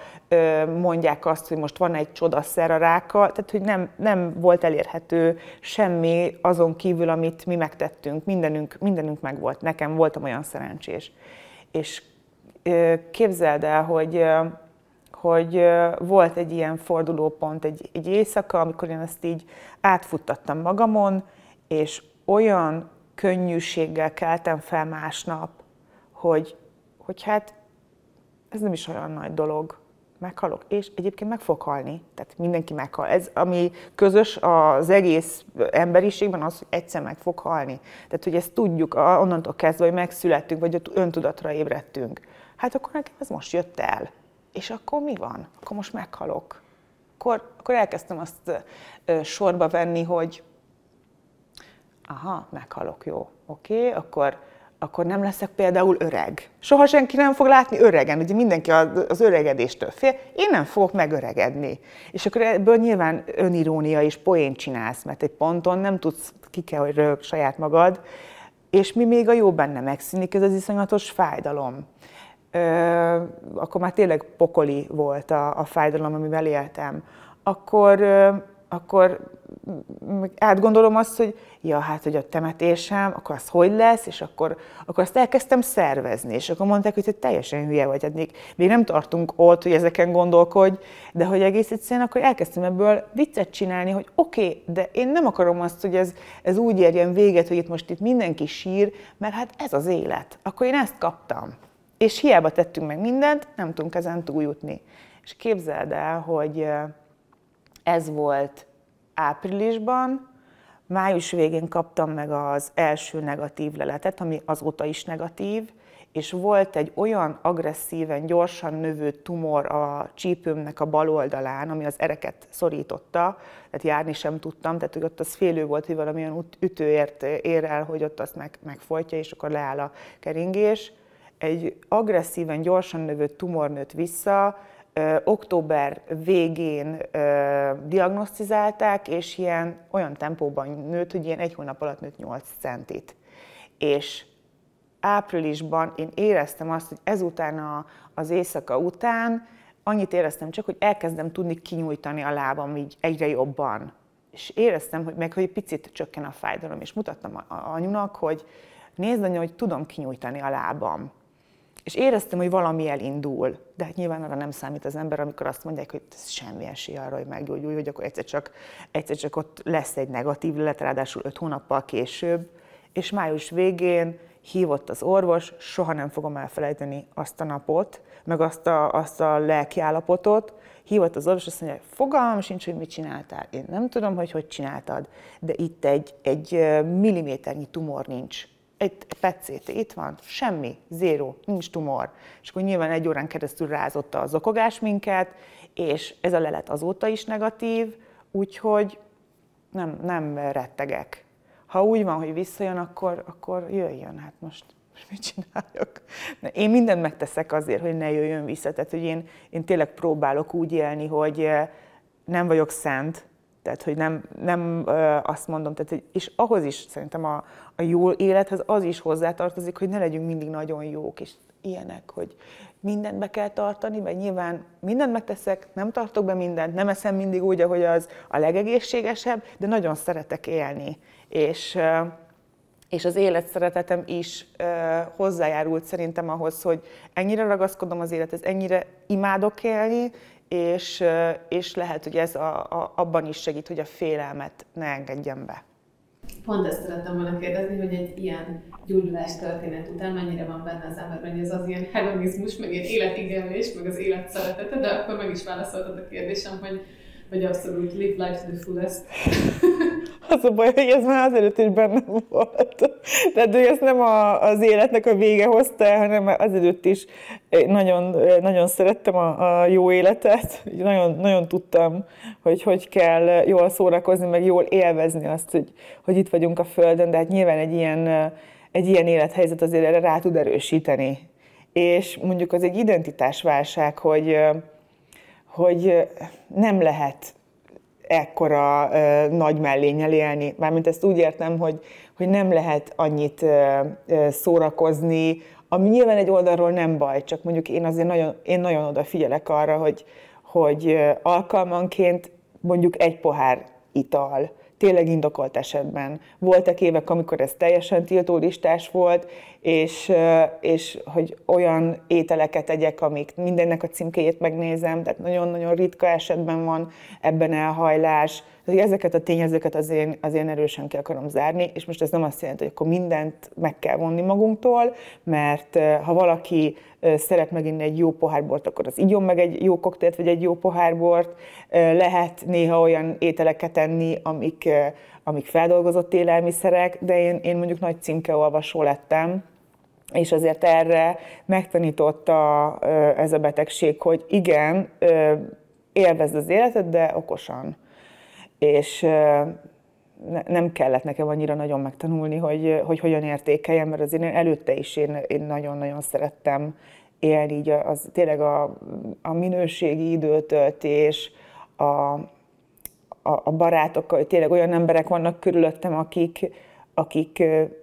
mondják azt, hogy most van egy csodaszer a rákkal, tehát hogy nem, nem volt elérhető semmi azon kívül, amit mi megtettünk. Mindenünk, mindenünk meg volt. Nekem voltam olyan szerencsés. És képzeld el, hogy hogy volt egy ilyen fordulópont, egy, egy éjszaka, amikor én ezt így átfuttattam magamon, és olyan könnyűséggel keltem fel másnap, hogy, hogy hát ez nem is olyan nagy dolog. Meghalok, és egyébként meg fog halni. Tehát mindenki meghal. Ez, ami közös az egész emberiségben, az, hogy egyszer meg fog halni. Tehát, hogy ezt tudjuk onnantól kezdve, hogy megszülettünk, vagy öntudatra ébredtünk. Hát akkor nekem ez most jött el és akkor mi van? Akkor most meghalok. Akkor, akkor elkezdtem azt ö, sorba venni, hogy aha, meghalok, jó, oké, okay, akkor, akkor nem leszek például öreg. Soha senki nem fog látni öregen, ugye mindenki az öregedéstől fél, én nem fogok megöregedni. És akkor ebből nyilván önirónia és poén csinálsz, mert egy ponton nem tudsz, ki kell, hogy rög saját magad, és mi még a jó benne megszűnik, ez az iszonyatos fájdalom akkor már tényleg pokoli volt a, a fájdalom, amivel éltem, akkor, akkor átgondolom azt, hogy ja, hát, hogy a temetésem, akkor az hogy lesz, és akkor, akkor azt elkezdtem szervezni, és akkor mondták, hogy te teljesen hülye vagy, hát még, még nem tartunk ott, hogy ezeken gondolkodj, de hogy egész egyszerűen akkor elkezdtem ebből viccet csinálni, hogy oké, okay, de én nem akarom azt, hogy ez, ez úgy érjen véget, hogy itt most itt mindenki sír, mert hát ez az élet. Akkor én ezt kaptam. És hiába tettünk meg mindent, nem tudunk ezen túljutni. És képzeld el, hogy ez volt áprilisban, május végén kaptam meg az első negatív leletet, ami azóta is negatív, és volt egy olyan agresszíven, gyorsan növő tumor a csípőmnek a bal oldalán, ami az ereket szorította, tehát járni sem tudtam, tehát hogy ott az félő volt, hogy valamilyen ütőért ér el, hogy ott azt meg, megfojtja, és akkor leáll a keringés egy agresszíven, gyorsan növő tumor nőtt vissza, október végén diagnosztizálták, és ilyen olyan tempóban nőtt, hogy ilyen egy hónap alatt nőtt 8 centit. És áprilisban én éreztem azt, hogy ezután a, az éjszaka után annyit éreztem csak, hogy elkezdem tudni kinyújtani a lábam így egyre jobban. És éreztem, hogy meg hogy picit csökken a fájdalom, és mutattam a, a anyunak, hogy nézd anya, hogy tudom kinyújtani a lábam. És éreztem, hogy valami elindul. De hát nyilván arra nem számít az ember, amikor azt mondják, hogy ez semmi esély arra, hogy meggyógyulj, hogy akkor egyszer csak, egyszer csak ott lesz egy negatív lett, ráadásul öt hónappal később. És május végén hívott az orvos, soha nem fogom elfelejteni azt a napot, meg azt a, azt a lelki állapotot. Hívott az orvos, azt mondja, fogalmam sincs, hogy mit csináltál. Én nem tudom, hogy hogy csináltad, de itt egy, egy milliméternyi tumor nincs egy PET-CT, itt van, semmi, zéro, nincs tumor. És akkor nyilván egy órán keresztül rázotta az okogás minket, és ez a lelet azóta is negatív, úgyhogy nem, nem rettegek. Ha úgy van, hogy visszajön, akkor, akkor jöjjön, hát most, most mit csináljak? Én mindent megteszek azért, hogy ne jöjjön vissza, tehát hogy én, én tényleg próbálok úgy élni, hogy eh, nem vagyok szent, tehát, hogy nem, nem ö, azt mondom, tehát, és ahhoz is szerintem a, a jó élethez az is hozzátartozik, hogy ne legyünk mindig nagyon jók, és ilyenek, hogy mindent be kell tartani, mert nyilván mindent megteszek, nem tartok be mindent, nem eszem mindig úgy, ahogy az a legegészségesebb, de nagyon szeretek élni. És, és az életszeretetem is hozzájárult szerintem ahhoz, hogy ennyire ragaszkodom az élethez, ennyire imádok élni, és, és lehet, hogy ez a, a, abban is segít, hogy a félelmet ne engedjen be. Pont ezt szerettem volna kérdezni, hogy egy ilyen gyógyulás történet után mennyire van benne az emberben, hogy ez az ilyen hedonizmus, meg ilyen életigelés, meg az élet szeretete, de akkor meg is válaszoltad a kérdésem, hogy vagy abszolút live life to the fullest. Az a baj, hogy ez már azelőtt is benne volt. Tehát, hogy ezt nem a, az életnek a vége hozta, hanem azelőtt is nagyon, nagyon szerettem a, a jó életet. Nagyon, nagyon tudtam, hogy hogy kell jól szórakozni, meg jól élvezni azt, hogy, hogy itt vagyunk a Földön, de hát nyilván egy ilyen, egy ilyen élethelyzet azért erre rá tud erősíteni. És mondjuk az egy identitásválság, hogy hogy nem lehet ekkora ö, nagy mellényel élni. Mármint ezt úgy értem, hogy, hogy nem lehet annyit ö, ö, szórakozni, ami nyilván egy oldalról nem baj, csak mondjuk én azért nagyon, én nagyon odafigyelek arra, hogy, hogy alkalmanként mondjuk egy pohár ital, tényleg indokolt esetben. Voltak évek, amikor ez teljesen tiltó volt, és, és hogy olyan ételeket egyek, amik mindennek a címkéjét megnézem, tehát nagyon-nagyon ritka esetben van ebben elhajlás. Ezeket a tényezőket azért, azért erősen ki akarom zárni, és most ez nem azt jelenti, hogy akkor mindent meg kell vonni magunktól, mert ha valaki szeret meginni egy jó pohárbort, akkor az igyon meg egy jó koktélt, vagy egy jó pohárbort. Lehet néha olyan ételeket enni, amik, amik feldolgozott élelmiszerek, de én, én mondjuk nagy címkeolvasó lettem, és azért erre megtanította ez a betegség, hogy igen, élvezd az életed, de okosan. És nem kellett nekem annyira nagyon megtanulni, hogy, hogy hogyan értékeljem, mert azért én előtte is én, én nagyon-nagyon szerettem élni, így az, tényleg a, a minőségi időtöltés, a, a, a barátokkal, tényleg olyan emberek vannak körülöttem, akik, akik,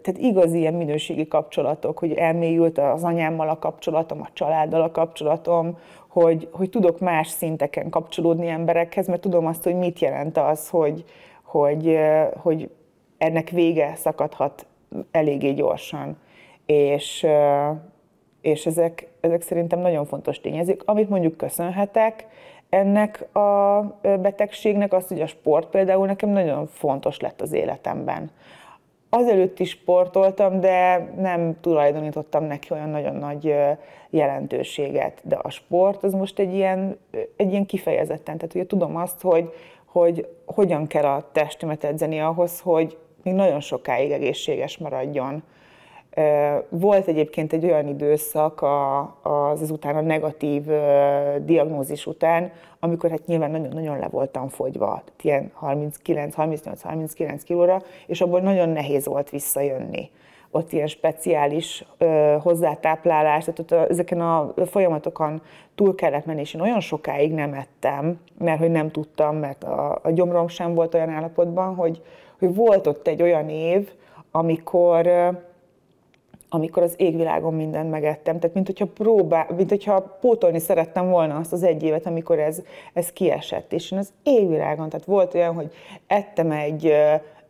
tehát igazi ilyen minőségi kapcsolatok, hogy elmélyült az anyámmal a kapcsolatom, a családdal a kapcsolatom, hogy, hogy tudok más szinteken kapcsolódni emberekhez, mert tudom azt, hogy mit jelent az, hogy, hogy, hogy ennek vége szakadhat eléggé gyorsan. És, és ezek, ezek szerintem nagyon fontos tényezők, amit mondjuk köszönhetek ennek a betegségnek, az, hogy a sport például nekem nagyon fontos lett az életemben azelőtt is sportoltam, de nem tulajdonítottam neki olyan nagyon nagy jelentőséget. De a sport az most egy ilyen, egy ilyen kifejezetten, tehát ugye tudom azt, hogy, hogy hogyan kell a testemet edzeni ahhoz, hogy még nagyon sokáig egészséges maradjon. Volt egyébként egy olyan időszak az ezután a negatív diagnózis után, amikor hát nyilván nagyon-nagyon le voltam fogyva, ilyen 39, 38-39 kilóra, és abból nagyon nehéz volt visszajönni. Ott ilyen speciális ö, hozzátáplálás, tehát ott ezeken a folyamatokon túl kellett menni, és én olyan sokáig nem ettem, mert hogy nem tudtam, mert a, a gyomrom sem volt olyan állapotban, hogy, hogy volt ott egy olyan év, amikor amikor az égvilágon mindent megettem. Tehát, mint hogyha, próbál, mint hogyha pótolni szerettem volna azt az egy évet, amikor ez, ez kiesett. És én az égvilágon, tehát volt olyan, hogy ettem egy,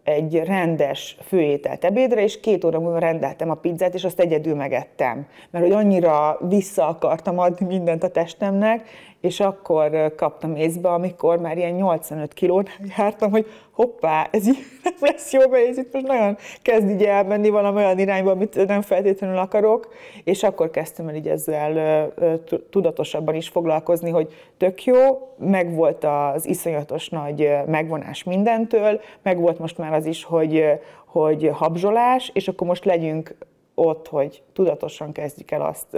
egy rendes főételt ebédre, és két óra múlva rendeltem a pizzát, és azt egyedül megettem. Mert hogy annyira vissza akartam adni mindent a testemnek, és akkor kaptam észbe, amikor már ilyen 85 kilót jártam, hogy hoppá, ez így nem lesz jó, mert ez itt most nagyon kezd így elmenni valami olyan irányba, amit nem feltétlenül akarok, és akkor kezdtem el így ezzel tudatosabban is foglalkozni, hogy tök jó, meg volt az iszonyatos nagy megvonás mindentől, meg volt most már az is, hogy, hogy habzsolás, és akkor most legyünk ott, hogy tudatosan kezdjük el azt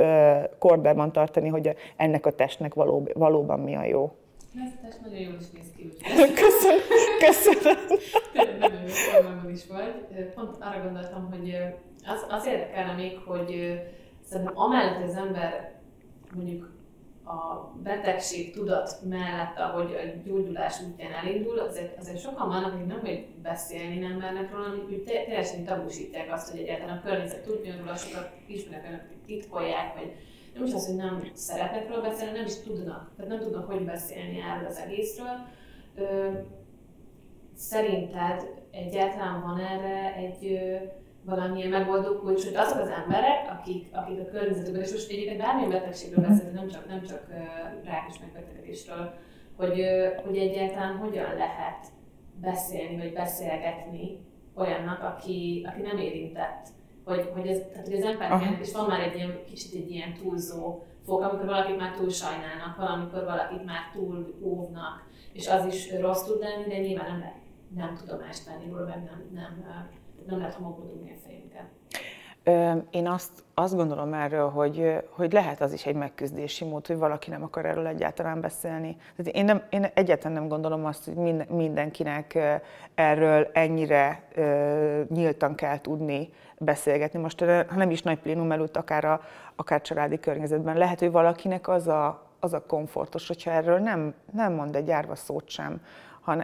kordában tartani, hogy ennek a testnek való, valóban mi a jó. Ez a test nagyon jól is néz ki, Köszönöm. Köszönöm. nagyon jó formában is vagy. Pont arra gondoltam, hogy az, az érdekelne még, hogy szerintem amellett, hogy az ember mondjuk a betegség tudat mellett, ahogy a gyógyulás útján elindul, azért, azért sokan vannak, akik nem hogy beszélni nem mernek róla, hanem hogy teljesen tabusítják azt, hogy egyáltalán a környezet tudjon róla, sokat ismerek önök, titkolják, vagy nem is az, hogy nem szeretnek róla beszélni, nem is tudnak. Tehát nem tudnak, hogy beszélni erről az egészről. Ö, szerinted egyáltalán van erre egy valamilyen megoldó kulcs, hogy azok az emberek, akik, akik a környezetükben, és most egyébként bármilyen betegségről mhm. beszélünk, nem csak, nem csak rákos megbetegedésről, hogy, hogy egyáltalán hogyan lehet beszélni, vagy beszélgetni olyannak, aki, aki nem érintett. Hogy, hogy, ez, tehát, hogy az empátiának is van már egy ilyen, kicsit egy ilyen túlzó fok, amikor valakit már túl sajnálnak, valamikor valakit már túl óvnak, és az is rossz tud lenni, de nyilván nem, nem tudomást venni róla, meg nem, nem nem lehet a fejünket. Én azt, azt gondolom erről, hogy, hogy lehet az is egy megküzdési mód, hogy valaki nem akar erről egyáltalán beszélni. Tehát én, nem, én egyáltalán nem gondolom azt, hogy minden, mindenkinek erről ennyire nyíltan kell tudni beszélgetni. Most ha nem is nagy plénum előtt, akár, a, akár családi környezetben, lehet, hogy valakinek az a, az a komfortos, hogyha erről nem, nem mond egy árva szót sem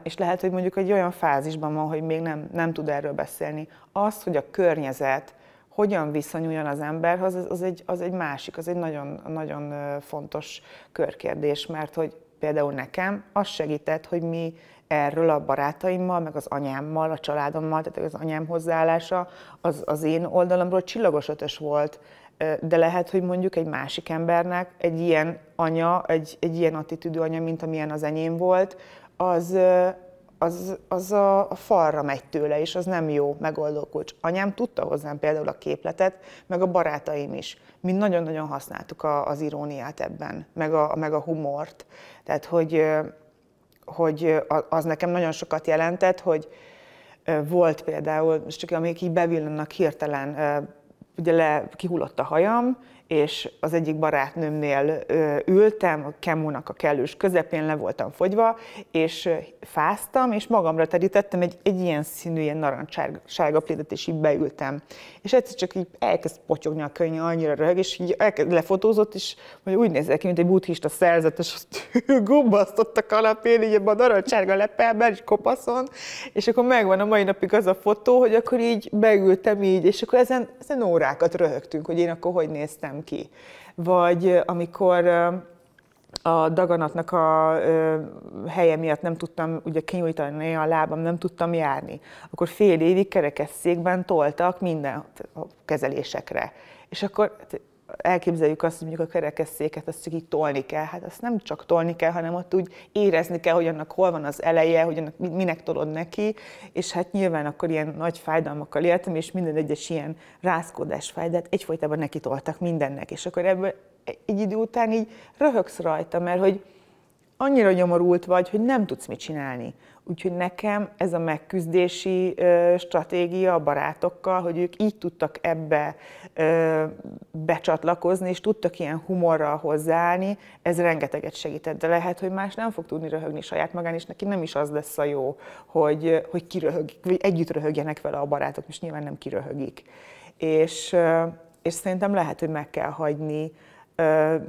És lehet, hogy mondjuk egy olyan fázisban van, hogy még nem, nem tud erről beszélni. Az, hogy a környezet hogyan viszonyuljon az emberhez, az, az, egy, az egy másik, az egy nagyon, nagyon fontos körkérdés, mert hogy például nekem az segített, hogy mi erről a barátaimmal, meg az anyámmal, a családommal, tehát az anyám hozzáállása az, az én oldalamról csillagos ötös volt, de lehet, hogy mondjuk egy másik embernek egy ilyen anya, egy, egy ilyen attitűdű anya, mint amilyen az enyém volt, az, az, az a, a falra megy tőle, és az nem jó megoldó kulcs. Anyám tudta hozzám például a képletet, meg a barátaim is. Mi nagyon-nagyon használtuk a, az iróniát ebben, meg a, meg a humort. Tehát, hogy, hogy az nekem nagyon sokat jelentett, hogy volt például, most csak amik így bevillannak hirtelen, ugye le, kihullott a hajam, és az egyik barátnőmnél ültem, a kemúnak a kellős közepén le voltam fogyva, és fáztam, és magamra terítettem egy, egy ilyen színű, ilyen narancssárga plidet, és így beültem. És egyszer csak így elkezd potyogni a könnye, annyira röhög, és így elkezd, lefotózott, és úgy nézett ki, mint egy buddhista szerzetes, azt gubbasztott a kalapén, így ebben a narancssárga lepelben, és kopaszon, és akkor megvan a mai napig az a fotó, hogy akkor így beültem így, és akkor ezen, ezen órákat röhögtünk, hogy én akkor hogy néztem ki. Vagy amikor a daganatnak a helye miatt nem tudtam ugye kinyújtani a lábam, nem tudtam járni, akkor fél évig kerekesszékben toltak minden kezelésekre. És akkor hát, elképzeljük azt, hogy mondjuk a kerekesszéket azt csak így tolni kell. Hát azt nem csak tolni kell, hanem ott úgy érezni kell, hogy annak hol van az eleje, hogy annak minek tolod neki, és hát nyilván akkor ilyen nagy fájdalmakkal éltem, és minden egyes ilyen rázkódás fájdát egyfolytában neki toltak mindennek, és akkor ebből egy idő után így röhögsz rajta, mert hogy annyira nyomorult vagy, hogy nem tudsz mit csinálni. Úgyhogy nekem ez a megküzdési ö, stratégia a barátokkal, hogy ők így tudtak ebbe ö, becsatlakozni, és tudtak ilyen humorral hozzáállni, ez rengeteget segített. De lehet, hogy más nem fog tudni röhögni saját magán, és neki nem is az lesz a jó, hogy, hogy kiröhögik, vagy együtt röhögjenek vele a barátok, és nyilván nem kiröhögik. És, és szerintem lehet, hogy meg kell hagyni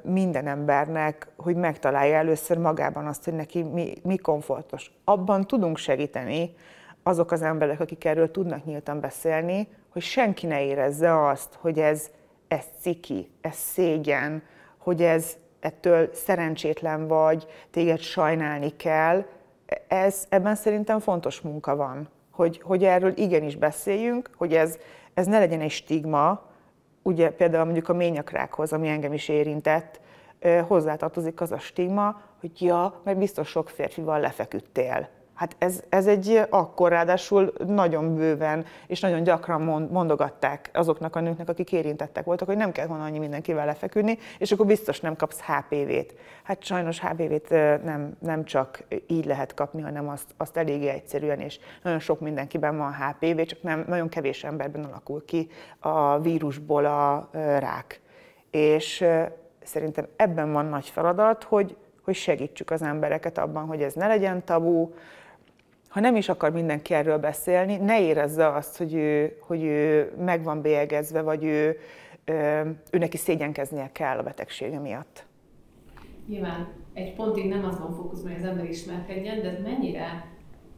minden embernek, hogy megtalálja először magában azt, hogy neki mi, mi komfortos. Abban tudunk segíteni azok az emberek, akik erről tudnak nyíltan beszélni, hogy senki ne érezze azt, hogy ez, ez ciki, ez szégyen, hogy ez ettől szerencsétlen vagy, téged sajnálni kell. Ez, ebben szerintem fontos munka van, hogy, hogy erről igenis beszéljünk, hogy ez, ez ne legyen egy stigma, ugye például mondjuk a ményakrákhoz, ami engem is érintett, hozzátartozik az a stigma, hogy ja, mert biztos sok férfival lefeküdtél. Hát ez, ez egy akkor ráadásul nagyon bőven és nagyon gyakran mondogatták azoknak a nőknek, akik érintettek voltak, hogy nem kell volna annyi mindenkivel lefeküdni, és akkor biztos nem kapsz HPV-t. Hát sajnos HPV-t nem, nem csak így lehet kapni, hanem azt, azt eléggé egyszerűen, és nagyon sok mindenkiben van HPV, csak nem nagyon kevés emberben alakul ki a vírusból a rák. És szerintem ebben van nagy feladat, hogy, hogy segítsük az embereket abban, hogy ez ne legyen tabu, ha nem is akar mindenki erről beszélni, ne érezze azt, hogy ő, hogy ő meg van bélyegezve, vagy ő, ő neki szégyenkeznie kell a betegsége miatt. Nyilván egy pontig nem az van fókuszban, hogy az ember ismerkedjen, de ez mennyire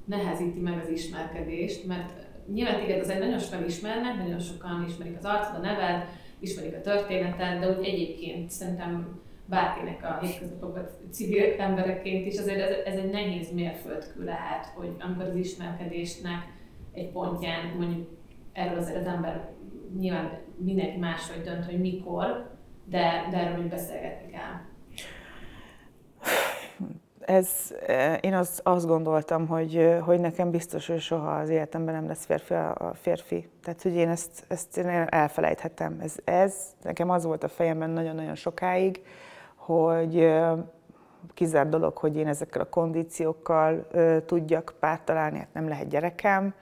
nehezíti meg az ismerkedést, mert nyilván téged az egy nagyon sokan ismernek, nagyon sokan ismerik az arcod, a neved, ismerik a történeted, de úgy egyébként szerintem bárkinek a hétköznapokban civil embereként is, azért ez, ez egy nehéz mérföldkő lehet, hogy amikor az ismerkedésnek egy pontján mondjuk erről azért az ember nyilván mindenki máshogy dönt, hogy mikor, de, de erről úgy beszélgetni kell. Ez, én azt, azt gondoltam, hogy, hogy nekem biztos, hogy soha az életemben nem lesz férfi a férfi. Tehát, hogy én ezt, ezt én elfelejthetem. Ez, ez nekem az volt a fejemben nagyon-nagyon sokáig, hogy kizárt dolog, hogy én ezekkel a kondíciókkal tudjak párt találni, hát nem lehet gyerekem.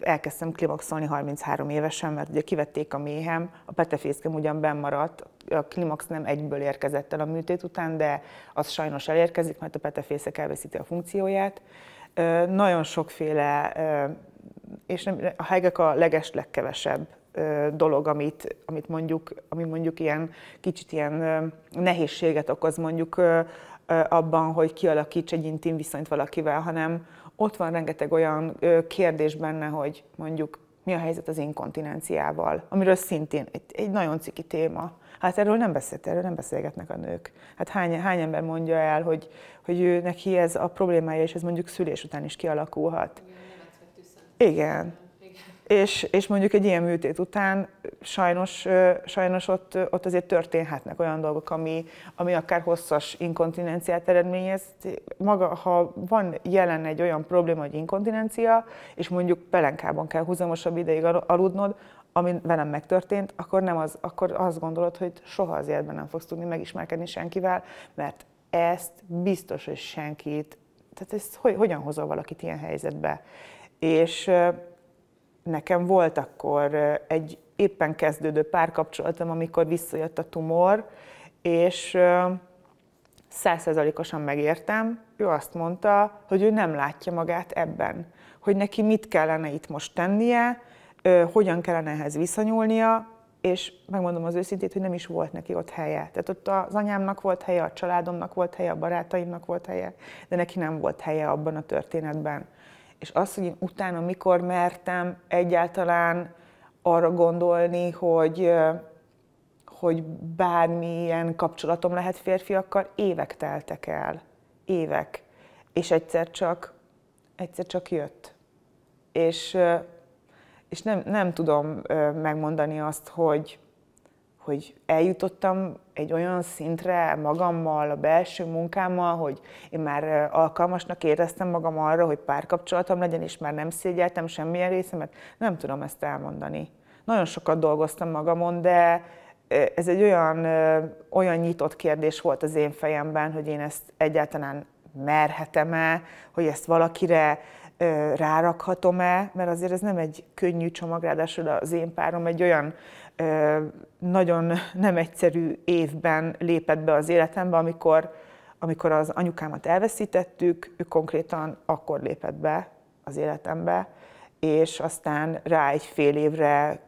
Elkezdtem klimaxolni 33 évesen, mert ugye kivették a méhem, a petefészkem ugyan bennmaradt, a klimax nem egyből érkezett el a műtét után, de az sajnos elérkezik, mert a petefészek elveszíti a funkcióját. Nagyon sokféle, és a hegek a leges legkevesebb dolog, amit, amit mondjuk, ami mondjuk ilyen kicsit ilyen nehézséget okoz mondjuk abban, hogy kialakíts egy intim viszonyt valakivel, hanem ott van rengeteg olyan kérdés benne, hogy mondjuk mi a helyzet az inkontinenciával, amiről szintén egy, egy nagyon ciki téma. Hát erről nem beszélt, erről nem beszélgetnek a nők. Hát hány, hány ember mondja el, hogy, hogy ő neki ez a problémája, és ez mondjuk szülés után is kialakulhat. Igen. És, és mondjuk egy ilyen műtét után sajnos, sajnos ott, ott azért történhetnek olyan dolgok, ami, ami akár hosszas inkontinenciát eredményez. Maga, ha van jelen egy olyan probléma, hogy inkontinencia, és mondjuk pelenkában kell húzamosabb ideig aludnod, ami velem megtörtént, akkor, nem az, akkor azt gondolod, hogy soha az életben nem fogsz tudni megismerkedni senkivel, mert ezt biztos, hogy senkit, tehát ezt hogy, hogyan hozol valakit ilyen helyzetbe. És nekem volt akkor egy éppen kezdődő párkapcsolatom, amikor visszajött a tumor, és százszerzalékosan megértem, ő azt mondta, hogy ő nem látja magát ebben, hogy neki mit kellene itt most tennie, hogyan kellene ehhez viszonyulnia, és megmondom az őszintét, hogy nem is volt neki ott helye. Tehát ott az anyámnak volt helye, a családomnak volt helye, a barátaimnak volt helye, de neki nem volt helye abban a történetben. És az, hogy én utána mikor mertem egyáltalán arra gondolni, hogy, hogy bármilyen kapcsolatom lehet férfiakkal, évek teltek el. Évek. És egyszer csak, egyszer csak jött. És, és nem, nem tudom megmondani azt, hogy, hogy eljutottam egy olyan szintre magammal, a belső munkámmal, hogy én már alkalmasnak éreztem magam arra, hogy párkapcsolatom legyen, és már nem szégyeltem semmilyen részemet. Nem tudom ezt elmondani. Nagyon sokat dolgoztam magamon, de ez egy olyan, olyan nyitott kérdés volt az én fejemben, hogy én ezt egyáltalán merhetem-e, hogy ezt valakire rárakhatom-e, mert azért ez nem egy könnyű csomag, ráadásul az én párom egy olyan nagyon nem egyszerű évben lépett be az életembe, amikor, amikor az anyukámat elveszítettük, ő konkrétan akkor lépett be az életembe, és aztán rá egy fél évre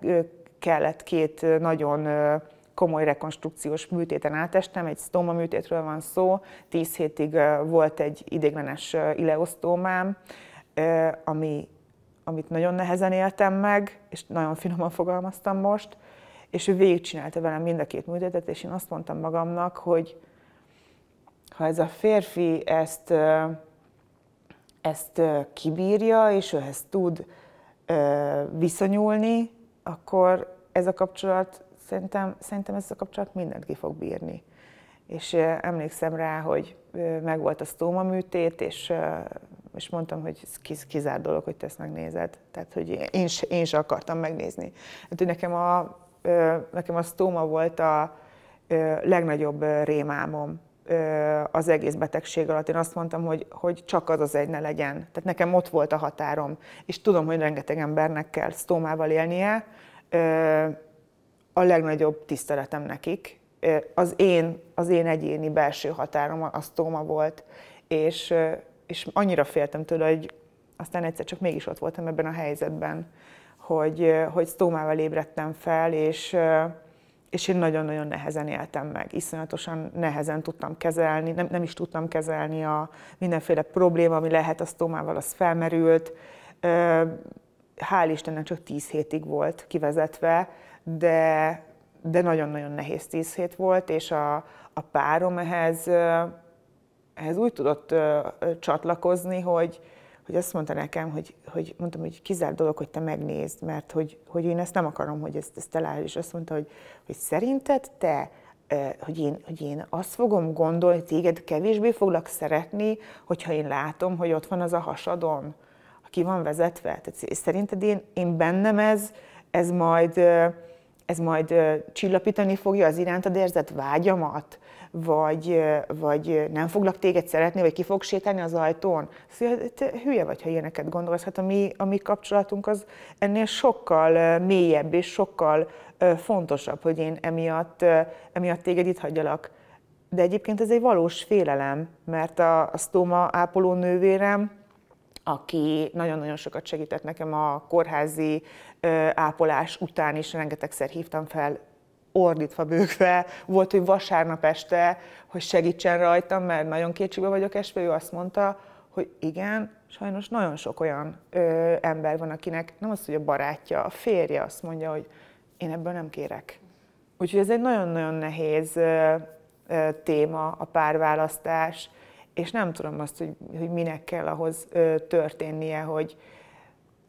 kellett két nagyon komoly rekonstrukciós műtéten átestem, egy sztóma műtétről van szó, tíz hétig volt egy idéglenes ileosztómám, ami, amit nagyon nehezen éltem meg, és nagyon finoman fogalmaztam most, és ő végigcsinálta velem mind a két műtétet, és én azt mondtam magamnak, hogy ha ez a férfi ezt, ezt kibírja, és ő ezt tud viszonyulni, akkor ez a kapcsolat, szerintem, szerintem ez a kapcsolat mindent ki fog bírni. És emlékszem rá, hogy megvolt a sztóma műtét, és, és mondtam, hogy ez kizárt dolog, hogy te ezt megnézed. Tehát, hogy én, én sem akartam megnézni. Hát, hogy nekem a nekem a sztóma volt a legnagyobb rémámom az egész betegség alatt. Én azt mondtam, hogy, hogy csak az az egy ne legyen. Tehát nekem ott volt a határom, és tudom, hogy rengeteg embernek kell sztómával élnie. A legnagyobb tiszteletem nekik. Az én, az én egyéni belső határom a sztóma volt, és, és annyira féltem tőle, hogy aztán egyszer csak mégis ott voltam ebben a helyzetben hogy, hogy sztómával ébredtem fel, és, és én nagyon-nagyon nehezen éltem meg. Iszonyatosan nehezen tudtam kezelni, nem, nem is tudtam kezelni a mindenféle probléma, ami lehet a sztómával, az felmerült. Hál' Istennek csak tíz hétig volt kivezetve, de, de nagyon-nagyon nehéz tíz hét volt, és a, a párom ehhez, ehhez úgy tudott csatlakozni, hogy, hogy azt mondta nekem, hogy, hogy mondtam, hogy kizárt dolog, hogy te megnézd, mert hogy, hogy én ezt nem akarom, hogy ezt, ezt eláll, és azt mondta, hogy, hogy szerinted te, hogy én, hogy én azt fogom gondolni, hogy téged kevésbé foglak szeretni, hogyha én látom, hogy ott van az a hasadon, aki van vezetve. Tehát szerinted én, én bennem ez, ez majd, ez majd csillapítani fogja az irántad érzett vágyamat, vagy, vagy nem foglak téged szeretni, vagy ki fog sétálni az ajtón. Szóval te hülye vagy, ha ilyeneket gondolsz. Hát a mi, a mi kapcsolatunk az ennél sokkal mélyebb és sokkal fontosabb, hogy én emiatt, emiatt téged itt hagyjalak. De egyébként ez egy valós félelem, mert a, a sztóma ápoló nővérem, aki nagyon-nagyon sokat segített nekem a kórházi ápolás után is, rengetegszer hívtam fel ordítva bőgve, volt, hogy vasárnap este, hogy segítsen rajtam, mert nagyon kétségbe vagyok esve, ő azt mondta, hogy igen, sajnos nagyon sok olyan ö, ember van, akinek nem az, hogy a barátja, a férje azt mondja, hogy én ebből nem kérek. Úgyhogy ez egy nagyon-nagyon nehéz ö, ö, téma, a párválasztás, és nem tudom azt, hogy, hogy minek kell ahhoz ö, történnie, hogy,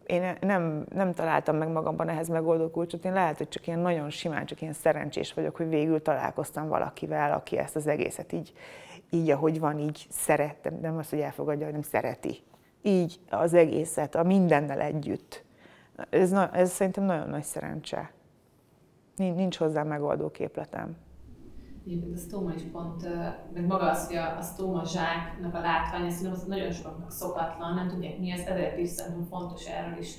én nem, nem találtam meg magamban ehhez megoldó kulcsot, én lehet, hogy csak ilyen nagyon simán, csak ilyen szerencsés vagyok, hogy végül találkoztam valakivel, aki ezt az egészet így, így ahogy van, így szeret, nem az, hogy elfogadja, hanem szereti. Így az egészet, a mindennel együtt. Ez, ez szerintem nagyon nagy szerencse. Nincs hozzá megoldó képletem. Egyébként a stoma is pont, meg maga az, hogy a, a stoma zsáknak a látványa, szerintem az nagyon sokaknak szokatlan, nem tudják mi ez, ezért is szerintem fontos erről is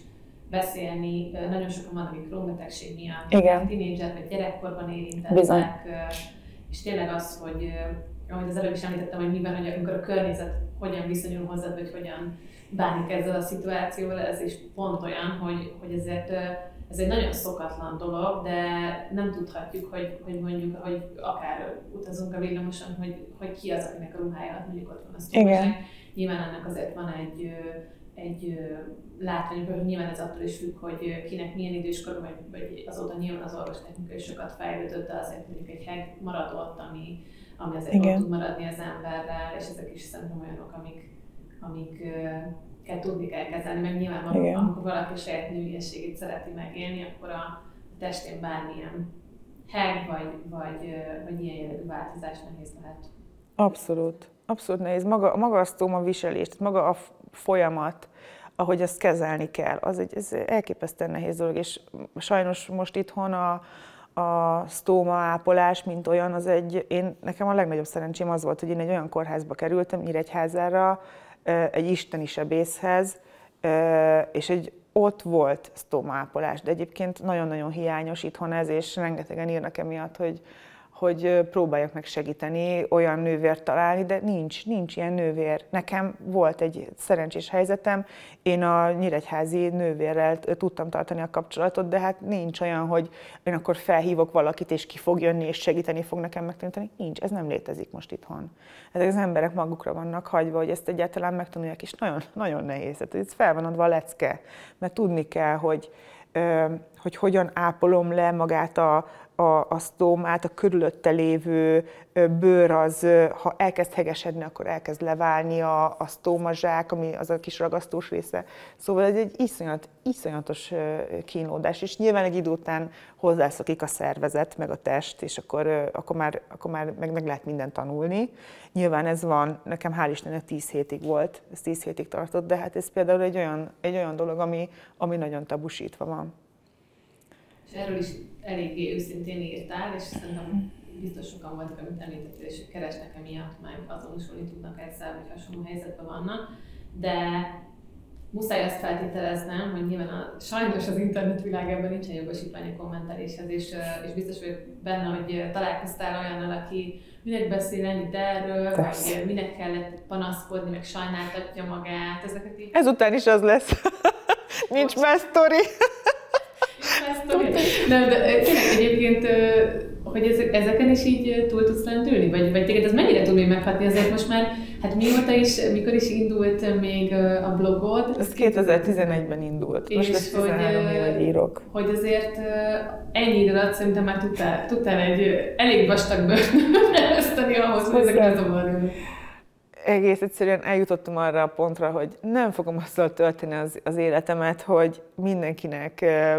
beszélni. Nagyon sokan vannak, akik krónbetegség miatt, Igen. tínédzser vagy gyerekkorban érintettek, és tényleg az, hogy ahogy az előbb is említettem, hogy miben, hogy amikor a környezet hogyan viszonyul hozzád, vagy hogyan bánik ezzel a szituációval, ez is pont olyan, hogy, hogy ezért ez egy nagyon szokatlan dolog, de nem tudhatjuk, hogy, hogy mondjuk, hogy akár utazunk a villamoson, hogy, hogy ki az, akinek a ruhája mondjuk ott van a sztóság. Nyilván ennek azért van egy, egy látvány, hogy nyilván ez attól is függ, hogy kinek milyen időskor, vagy, vagy azóta nyilván az orvostechnika is sokat fejlődött, de azért mondjuk egy heg marad ott, ami, ami azért Igen. tud maradni az emberrel, és ezek is szerintem olyanok, amik, amik kell tudni kell kezelni, meg nyilván Igen. amikor valaki saját nőiességét szereti megélni, akkor a testén bármilyen heg vagy, vagy, vagy ilyen jellegű változás nehéz lehet. Abszolút. Abszolút nehéz. Maga, maga a sztóma viselés, maga a folyamat, ahogy ezt kezelni kell, az egy ez elképesztően nehéz dolog, és sajnos most itthon a, a sztóma ápolás, mint olyan, az egy, én, nekem a legnagyobb szerencsém az volt, hogy én egy olyan kórházba kerültem, Nyíregyházára, egy isteni sebészhez, és egy ott volt sztomápolás, de egyébként nagyon-nagyon hiányos itthon ez, és rengetegen írnak emiatt, hogy hogy próbáljak meg segíteni, olyan nővért találni, de nincs, nincs ilyen nővér. Nekem volt egy szerencsés helyzetem, én a nyíregyházi nővérrel tudtam tartani a kapcsolatot, de hát nincs olyan, hogy én akkor felhívok valakit, és ki fog jönni, és segíteni fog nekem megtanítani. Nincs, ez nem létezik most itthon. Ezek az emberek magukra vannak hagyva, hogy ezt egyáltalán megtanulják, és nagyon, nagyon nehéz. Tehát ez fel van adva a lecke, mert tudni kell, hogy, hogy hogyan ápolom le magát a, a, a sztómát, a körülötte lévő bőr az, ha elkezd hegesedni, akkor elkezd leválni a, a sztómazsák, ami az a kis ragasztós része. Szóval ez egy iszonyat, iszonyatos kínlódás, és nyilván egy idő után hozzászokik a szervezet, meg a test, és akkor, akkor már, akkor már meg, meg lehet mindent tanulni. Nyilván ez van, nekem hál' Istennek 10 hétig volt, ez 10 hétig tartott, de hát ez például egy olyan, egy olyan dolog, ami, ami nagyon tabusítva van és erről is eléggé őszintén írtál, és szerintem biztos sokan voltak, amit említettél, és keresnek emiatt, meg azonosulni tudnak egyszer, hogy hasonló helyzetben vannak, de muszáj azt feltételeznem, hogy nyilván a, sajnos az internetvilágában nincsen jogosítvány a kommenteléshez, és, és biztos vagyok benne, hogy találkoztál olyannal, aki minek beszél ennyit erről, vagy minek kellett panaszkodni, meg sajnáltatja magát, ezeket így... Ezután is az lesz. Nincs más sztori. Nem, de egyébként, hogy ezek, ezeken is így túl tudsz lendülni? Vagy, vagy téged ez mennyire tud még meghatni? Azért most már, hát mióta is, mikor is indult még a blogod? Ez 2011-ben indult. Most és hogy, éve írok. Hogy azért ennyi idő alatt szerintem már tudtál, tudtál egy elég vastag bőrt ahhoz, hogy ezeket zavarjon egész egyszerűen eljutottam arra a pontra, hogy nem fogom azzal tölteni az, az életemet, hogy mindenkinek ö,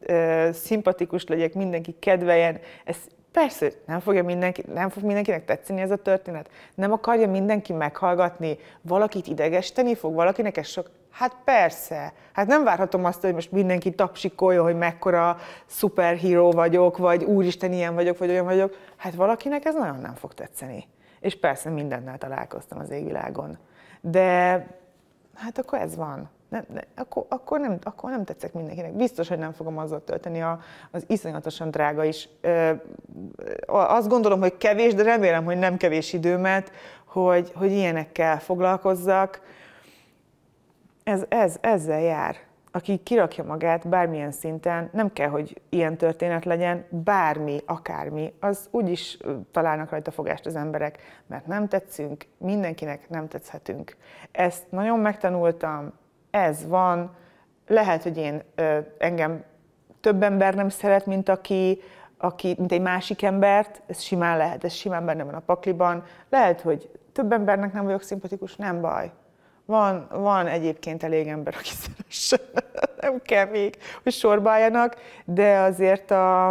ö, szimpatikus legyek, mindenki kedveljen. Ez persze nem, fogja mindenki, nem fog mindenkinek tetszeni ez a történet. Nem akarja mindenki meghallgatni, valakit idegesíteni fog, valakinek ez sok. Hát persze. Hát nem várhatom azt, hogy most mindenki tapsikolja, hogy mekkora szuperhíró vagyok, vagy úristen ilyen vagyok, vagy olyan vagyok. Hát valakinek ez nagyon nem fog tetszeni és persze mindennel találkoztam az égvilágon. De hát akkor ez van. Nem, ne, akkor, akkor, nem, akkor nem tetszek mindenkinek. Biztos, hogy nem fogom azzal tölteni a, az iszonyatosan drága is. Ö, azt gondolom, hogy kevés, de remélem, hogy nem kevés időmet, hogy, hogy ilyenekkel foglalkozzak. Ez, ez, ezzel jár. Aki kirakja magát bármilyen szinten, nem kell, hogy ilyen történet legyen, bármi, akármi, az úgyis találnak rajta fogást az emberek, mert nem tetszünk, mindenkinek nem tetszhetünk. Ezt nagyon megtanultam, ez van, lehet, hogy én engem több ember nem szeret, mint aki, aki, mint egy másik embert, ez simán lehet, ez simán benne van a pakliban. Lehet, hogy több embernek nem vagyok szimpatikus, nem baj. Van, van egyébként elég ember, aki szeresse. nem kell még, hogy sorba álljanak, de azért a,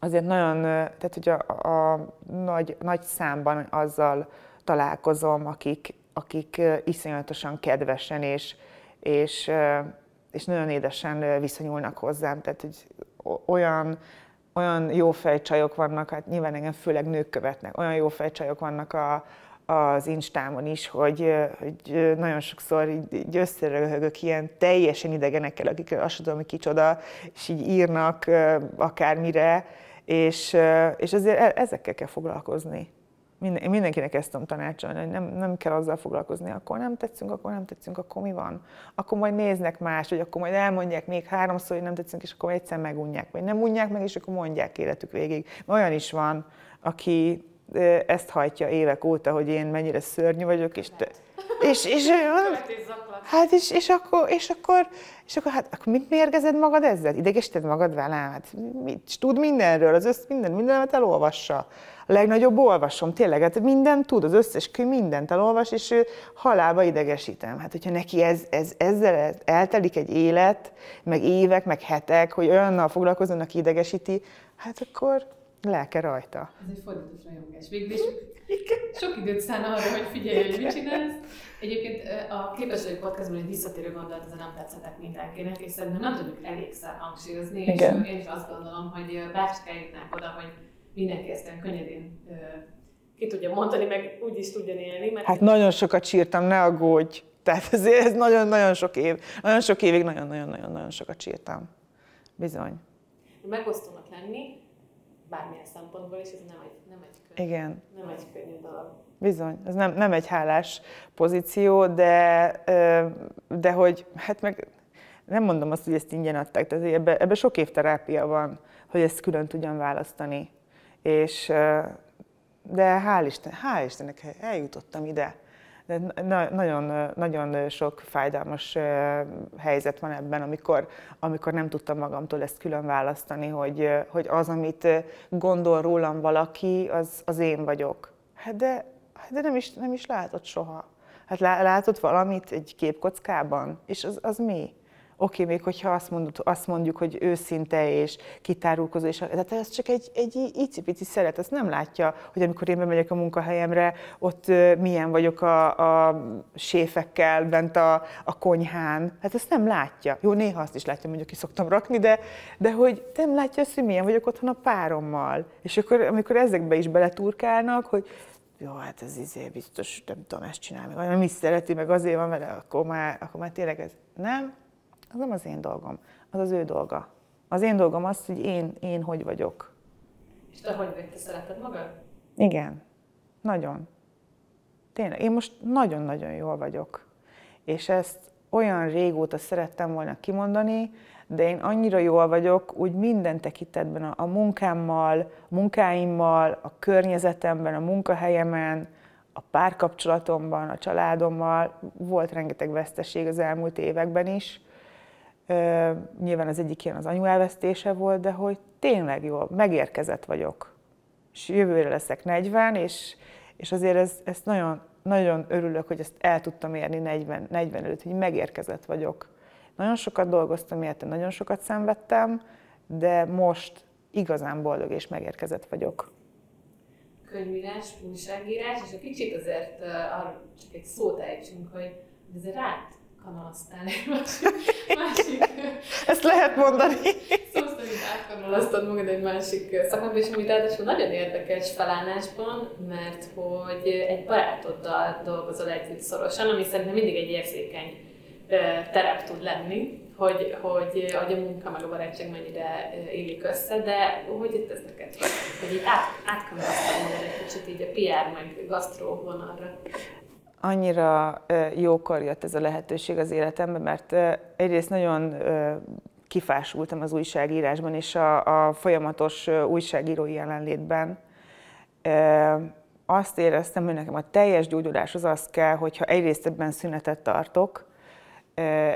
azért nagyon, tehát hogy a, a nagy, nagy számban azzal találkozom, akik, akik iszonyatosan kedvesen és, és, és nagyon édesen viszonyulnak hozzám. Tehát, hogy olyan, olyan jó fejcsajok vannak, hát nyilván engem főleg nők követnek, olyan jó fejcsajok vannak a, az Instámon is, hogy, hogy nagyon sokszor így, így összeröhögök ilyen teljesen idegenekkel, akik azt tudom, hogy kicsoda, és így írnak akármire, és, és azért e, ezekkel kell foglalkozni. Minden, mindenkinek ezt tudom tanácsolni, hogy nem, nem kell azzal foglalkozni, akkor nem tetszünk, akkor nem tetszünk, akkor mi van? Akkor majd néznek más, vagy akkor majd elmondják még háromszor, hogy nem tetszünk, és akkor egyszer megunják, vagy nem unják meg, és akkor mondják életük végig. Olyan is van, aki ezt hajtja évek óta, hogy én mennyire szörnyű vagyok, és te, és, és, hát és, és, akkor, és, akkor, és akkor, hát akkor mit mérgezed magad ezzel? Idegesíted magad velem? Hát mit, tud mindenről, az össz, minden, mindenet elolvassa. A legnagyobb olvasom, tényleg, hát mindent tud, az összes könyv mindent elolvas, és ő halába idegesítem. Hát, hogyha neki ez, ez, ezzel eltelik egy élet, meg évek, meg hetek, hogy olyannal foglalkozzon, aki idegesíti, hát akkor lelke rajta. Ez egy fordítós rajongás. Végül is sok időt szán arra, hogy figyelj, hogy mit csinálsz. Egyébként a képességek podcastban egy visszatérő gondolat, ez nem tetszettek mindenkinek, és szerintem nem tudjuk elégszer hangsúlyozni, Igen. és én is azt gondolom, hogy bárcsak eljutnánk oda, hogy mindenki ezt könnyedén ki tudja mondani, meg úgy is tudja élni. Mert hát nagyon sokat sírtam, ne aggódj. Tehát ez, ez nagyon-nagyon sok év, nagyon sok évig nagyon-nagyon-nagyon sokat sírtam. Bizony. Megosztónak lenni, bármilyen szempontból is, ez nem egy, nem egy, könnyű, Igen. Nem egy könnyű dolog. Bizony, ez nem, nem egy hálás pozíció, de, de hogy, hát meg nem mondom azt, hogy ezt ingyen adták, tehát ebbe, ebbe sok év terápia van, hogy ezt külön tudjam választani. És, de hál' Isten, hál' Istennek eljutottam ide. De nagyon, nagyon sok fájdalmas helyzet van ebben, amikor, amikor nem tudtam magamtól ezt külön választani, hogy, hogy az, amit gondol rólam valaki, az, az én vagyok. Hát de, hát de nem, is, nem is látod soha. Hát látod valamit egy képkockában, és az, az mi? Oké, még hogyha azt, mondod, azt mondjuk, hogy őszinte és kitárulkozó, és, tehát ez csak egy, egy icipici szeret, azt nem látja, hogy amikor én bemegyek a munkahelyemre, ott milyen vagyok a, a séfekkel bent a, a konyhán. Hát ezt nem látja. Jó, néha azt is látja, mondjuk ki szoktam rakni, de, de hogy nem látja azt, hogy milyen vagyok otthon a párommal. És akkor, amikor ezekbe is beleturkálnak, hogy jó, hát ez izé biztos, nem tudom ezt csinálni, vagy nem is szereti, meg azért van vele, akkor már, akkor már tényleg ez nem, az nem az én dolgom, az az ő dolga. Az én dolgom az, hogy én, én hogy vagyok. És te hogy vagy? Te szereted magad? Igen. Nagyon. Tényleg, én most nagyon-nagyon jól vagyok. És ezt olyan régóta szerettem volna kimondani, de én annyira jól vagyok, úgy minden tekintetben, a munkámmal, a munkáimmal, a környezetemben, a munkahelyemen, a párkapcsolatomban, a családommal. Volt rengeteg veszteség az elmúlt években is, Nyilván az egyik ilyen az anyu elvesztése volt, de hogy tényleg jól, megérkezett vagyok. És jövőre leszek 40, és, és azért ez, ezt nagyon, nagyon örülök, hogy ezt el tudtam érni 40, 40 előtt, hogy megérkezett vagyok. Nagyon sokat dolgoztam érte, nagyon sokat szenvedtem, de most igazán boldog és megérkezett vagyok. Könyvírás, újságírás, és a kicsit azért uh, csak egy szót ejtsünk, hogy azért rát kanalaztál egy másik, másik Ezt lehet mondani. Szó szerint átkanalaztad magad egy másik szakmába, és amit ráadásul nagyon érdekes felállásban, mert hogy egy barátoddal dolgozol együtt szorosan, ami szerintem mindig egy érzékeny terep tud lenni, hogy, hogy, hogy a munka meg a barátság mennyire élik össze, de hogy itt ez neked, hogy itt át, magad egy kicsit így a PR meg gasztró vonalra? Annyira jókor jött ez a lehetőség az életembe, mert egyrészt nagyon kifásultam az újságírásban és a, a folyamatos újságírói jelenlétben. Azt éreztem, hogy nekem a teljes gyógyuláshoz az kell, hogyha egyrészt ebben szünetet tartok,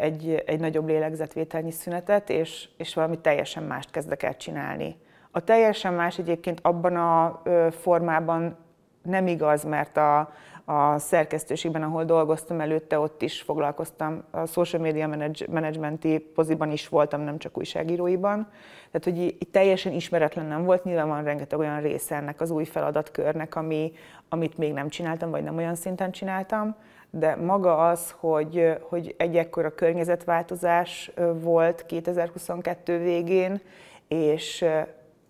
egy, egy nagyobb lélegzetvételnyi szünetet, és, és valami teljesen mást kezdek el csinálni. A teljesen más egyébként abban a formában nem igaz, mert a, a szerkesztőségben, ahol dolgoztam előtte, ott is foglalkoztam, a social media managementi poziban is voltam, nem csak újságíróiban. Tehát, hogy így teljesen ismeretlen nem volt, nyilván van rengeteg olyan része ennek az új feladatkörnek, ami, amit még nem csináltam, vagy nem olyan szinten csináltam, de maga az, hogy, hogy egy ekkora környezetváltozás volt 2022 végén, és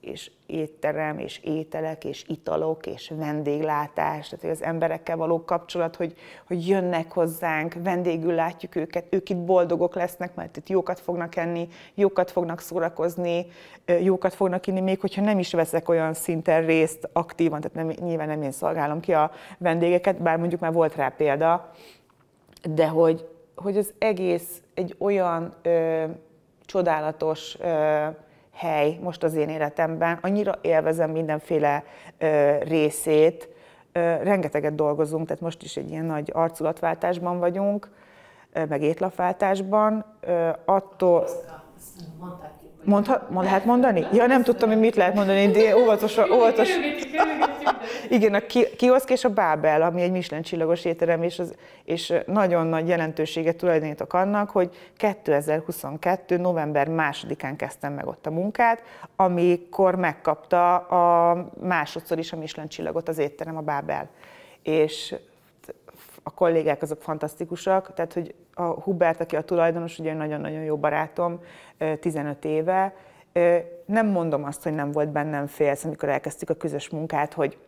és étterem, és ételek, és italok, és vendéglátás, tehát az emberekkel való kapcsolat, hogy, hogy jönnek hozzánk, vendégül látjuk őket, ők itt boldogok lesznek, mert itt jókat fognak enni, jókat fognak szórakozni, jókat fognak inni, még hogyha nem is veszek olyan szinten részt aktívan, tehát nem, nyilván nem én szolgálom ki a vendégeket, bár mondjuk már volt rá példa, de hogy, hogy az egész egy olyan ö, csodálatos ö, hely most az én életemben, annyira élvezem mindenféle ö, részét, ö, rengeteget dolgozunk, tehát most is egy ilyen nagy arculatváltásban vagyunk, ö, meg étlapváltásban, ö, attól... Mondha, lehet mondani? Ja, nem tudtam, hogy mit lehet mondani, de óvatos, óvatos. Igen, a kioszk és a Bábel, ami egy Michelin csillagos étterem, és, az, és nagyon nagy jelentőséget tulajdonítok annak, hogy 2022. november másodikán kezdtem meg ott a munkát, amikor megkapta a másodszor is a Michelin csillagot az étterem, a Bábel. És a kollégák azok fantasztikusak, tehát hogy a Hubert, aki a tulajdonos, ugye nagyon-nagyon jó barátom, 15 éve, nem mondom azt, hogy nem volt bennem félsz, amikor elkezdtük a közös munkát, hogy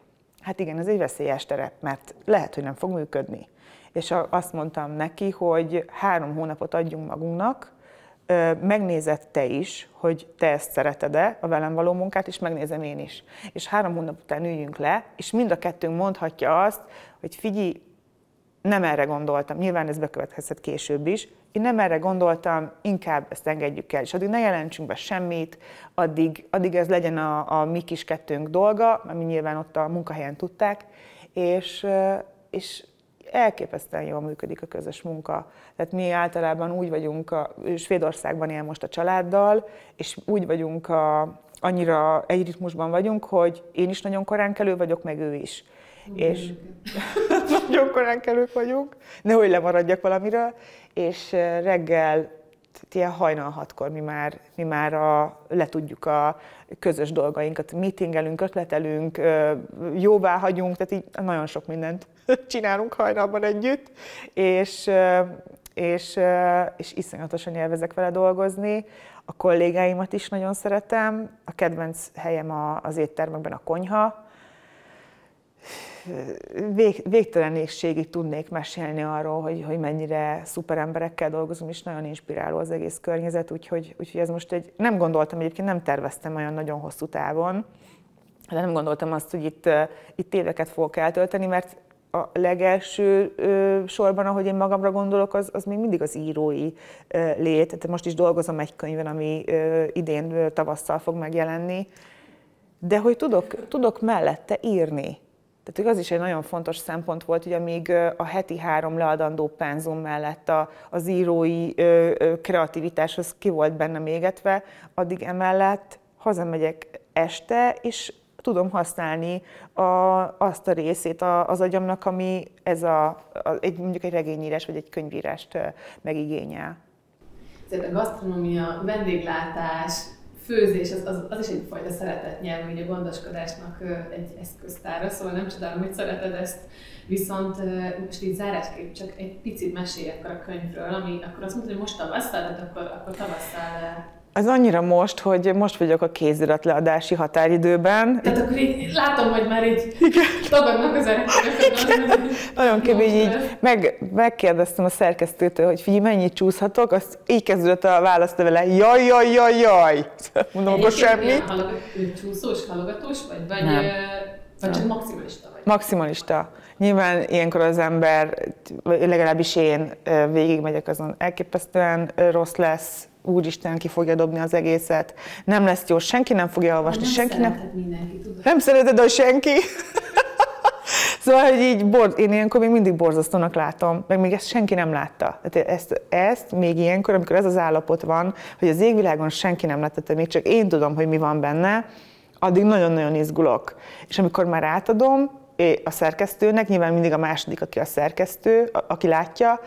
hát igen, ez egy veszélyes terep, mert lehet, hogy nem fog működni. És azt mondtam neki, hogy három hónapot adjunk magunknak, megnézed te is, hogy te ezt szereted-e, a velem való munkát, és megnézem én is. És három hónap után üljünk le, és mind a kettőnk mondhatja azt, hogy figyelj, nem erre gondoltam, nyilván ez bekövetkezhet később is, én nem erre gondoltam, inkább ezt engedjük el, és addig ne jelentsünk be semmit, addig, addig ez legyen a, a mi kis kettőnk dolga, ami nyilván ott a munkahelyen tudták, és, és elképesztően jól működik a közös munka. Tehát mi általában úgy vagyunk, a, Svédországban él most a családdal, és úgy vagyunk, a, annyira egy ritmusban vagyunk, hogy én is nagyon korán kelő vagyok, meg ő is és nagyon korán kelők vagyunk, nehogy lemaradjak valamiről, és reggel ilyen hajnal hatkor mi már, mi már a, letudjuk a közös dolgainkat, meetingelünk, ötletelünk, jóvá hagyunk, tehát így nagyon sok mindent csinálunk hajnalban együtt, és, és, és iszonyatosan élvezek vele dolgozni. A kollégáimat is nagyon szeretem, a kedvenc helyem az éttermekben a konyha, vég, végtelenségig tudnék mesélni arról, hogy, hogy mennyire szuper emberekkel dolgozom, és nagyon inspiráló az egész környezet, úgyhogy, úgyhogy ez most egy, nem gondoltam, egyébként nem terveztem olyan nagyon hosszú távon, de nem gondoltam azt, hogy itt, itt éveket fogok eltölteni, mert a legelső ö, sorban, ahogy én magamra gondolok, az, az még mindig az írói ö, lét. Tehát most is dolgozom egy könyvben, ami ö, idén ö, tavasszal fog megjelenni, de hogy tudok, tudok mellette írni. Tehát az is egy nagyon fontos szempont volt, hogy amíg a heti három leadandó penzum mellett a, az írói kreativitáshoz ki volt benne mégetve, addig emellett hazamegyek este, és tudom használni a, azt a részét az agyamnak, ami ez a, a, egy, mondjuk egy regényírás vagy egy könyvírást megigényel. Tehát a gasztronómia, vendéglátás, főzés az, az, az is egyfajta szeretetnyelv, ugye a gondoskodásnak egy eszköztára, szóval nem csodálom, hogy szereted ezt. Viszont most így zárásképp csak egy picit mesélj akkor a könyvről, ami akkor azt mondta, hogy most tavasszal, tehát akkor, akkor tavasszal az annyira most, hogy most vagyok a kéziratleadási határidőben. Tehát akkor így látom, hogy már így tagadnak az Nagyon kemény, így meg, megkérdeztem a szerkesztőtől, hogy figyelj, mennyit csúszhatok, azt így kezdődött a válaszlevele, jaj, jaj, jaj, jaj. Mondom, akkor semmi. Csúszós, halogatós vagy? vagy nem. Vagy csak maximalista vagy? Maximalista. Nyilván ilyenkor az ember, legalábbis én végigmegyek azon, elképesztően rossz lesz, úristen, ki fogja dobni az egészet, nem lesz jó, senki nem fogja olvasni, nem senki nem... Mindenki, tudod. Nem szereted a senki. Szóval, hogy így bor, én ilyenkor még mindig borzasztónak látom, meg még ezt senki nem látta. Tehát ezt, ezt még ilyenkor, amikor ez az állapot van, hogy az égvilágon senki nem látta, még csak én tudom, hogy mi van benne, addig nagyon-nagyon izgulok. És amikor már átadom a szerkesztőnek, nyilván mindig a második, aki a szerkesztő, aki látja,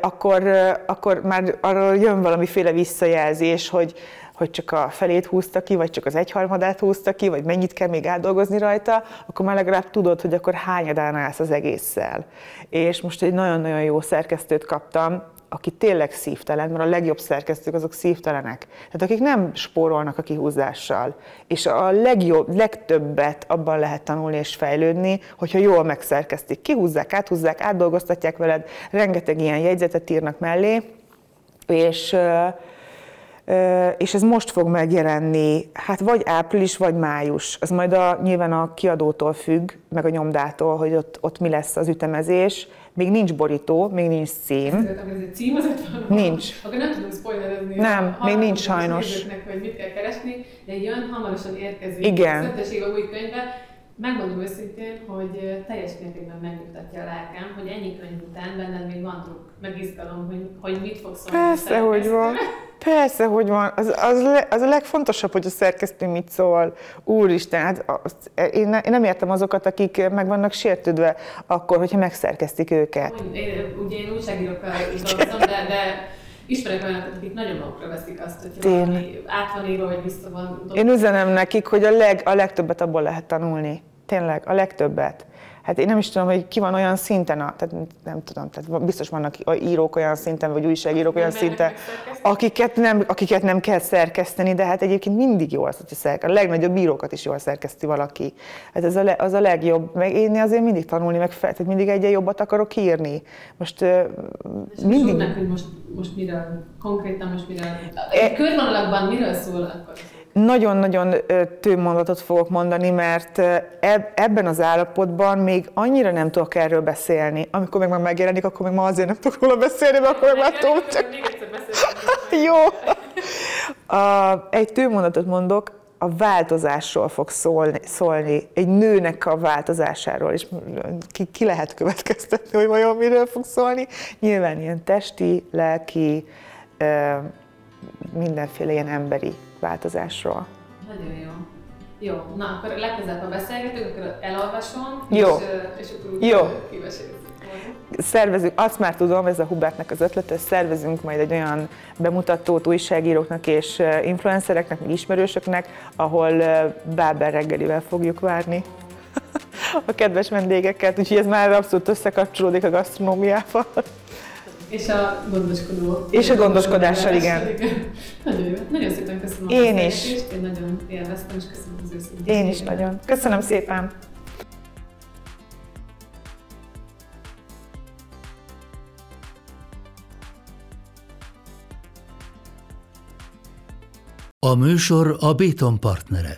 akkor, akkor már arról jön valamiféle visszajelzés, hogy, hogy csak a felét húzta ki, vagy csak az egyharmadát húzta ki, vagy mennyit kell még átdolgozni rajta, akkor már legalább tudod, hogy akkor hányadán állsz az egésszel. És most egy nagyon-nagyon jó szerkesztőt kaptam, aki tényleg szívtelen, mert a legjobb szerkesztők azok szívtelenek. Tehát akik nem spórolnak a kihúzással. És a legjobb, legtöbbet abban lehet tanulni és fejlődni, hogyha jól megszerkesztik. Kihúzzák, áthúzzák, átdolgoztatják veled, rengeteg ilyen jegyzetet írnak mellé, és és ez most fog megjelenni, hát vagy április, vagy május. Az majd a, nyilván a kiadótól függ, meg a nyomdától, hogy ott, ott mi lesz az ütemezés. Még nincs borító, még nincs cím. Ez egy cím az Nincs. Akkor nem tudunk spoilerezni. Nem, még nincs sajnos. hogy mit kell keresni, de jön, hamarosan érkezik. Igen. A új könyve. Megmondom őszintén, hogy teljes mértékben megnyugtatja a lelkem, hogy ennyi könyv után benned még van druk, meg izgalom, hogy, hogy mit fog szólni. Persze, hogy van. Persze, hogy van. Az, az, le, az a legfontosabb, hogy a szerkesztő mit szól. Úristen, hát az, én, ne, én nem értem azokat, akik meg vannak sértődve akkor, hogyha megszerkesztik őket. Én, ugye én újságírókkal dolgozom, de, de ismerek olyanokat, akik nagyon magukra veszik azt, hogy valami át van írva, vagy vissza van dobva. Én üzenem nekik, hogy a, leg, a legtöbbet abból lehet tanulni. Tényleg, a legtöbbet hát én nem is tudom, hogy ki van olyan szinten, a, tehát nem tudom, tehát biztos vannak írók olyan szinten, vagy újságírók olyan szinten, akiket nem, akiket nem kell szerkeszteni, de hát egyébként mindig jó az, hogy szerkeszteni. A legnagyobb írókat is jól szerkeszti valaki. Hát ez a, le, az a legjobb. Meg én azért mindig tanulni, meg fel, tehát mindig egyre jobbat akarok írni. Most uh, mindig... Nekünk most, most miről, konkrétan most miről, e... körvonalakban miről szól akkor? Nagyon-nagyon mondatot fogok mondani, mert ebben az állapotban még annyira nem tudok erről beszélni. Amikor meg már megjelenik, akkor meg ma azért nem tudok róla beszélni, mert akkor meg már tudom, csak... Jó. A, egy tőmondatot mondok, a változásról fog szólni, szólni, egy nőnek a változásáról, és ki, ki lehet következtetni, hogy vajon miről fog szólni. Nyilván ilyen testi, lelki, mindenféle ilyen emberi változásról. Nagyon jó. Jó, na akkor legközelebb, ha beszélgetünk, akkor elolvasom, jó. és, és akkor jó. Szervezünk, azt már tudom, ez a Hubertnek az ötlete, szervezünk majd egy olyan bemutatót újságíróknak és influencereknek, meg ismerősöknek, ahol Báber reggelivel fogjuk várni a kedves vendégeket, úgyhogy ez már abszolút összekapcsolódik a gasztronómiával. És a gondoskodó. És a gondoskodással, igen. Nagyon jó. Nagyon szépen köszönöm Én is. Én nagyon élveztem, és köszönöm az őszintén. Én is nagyon. Köszönöm szépen. A műsor a Béton partnere.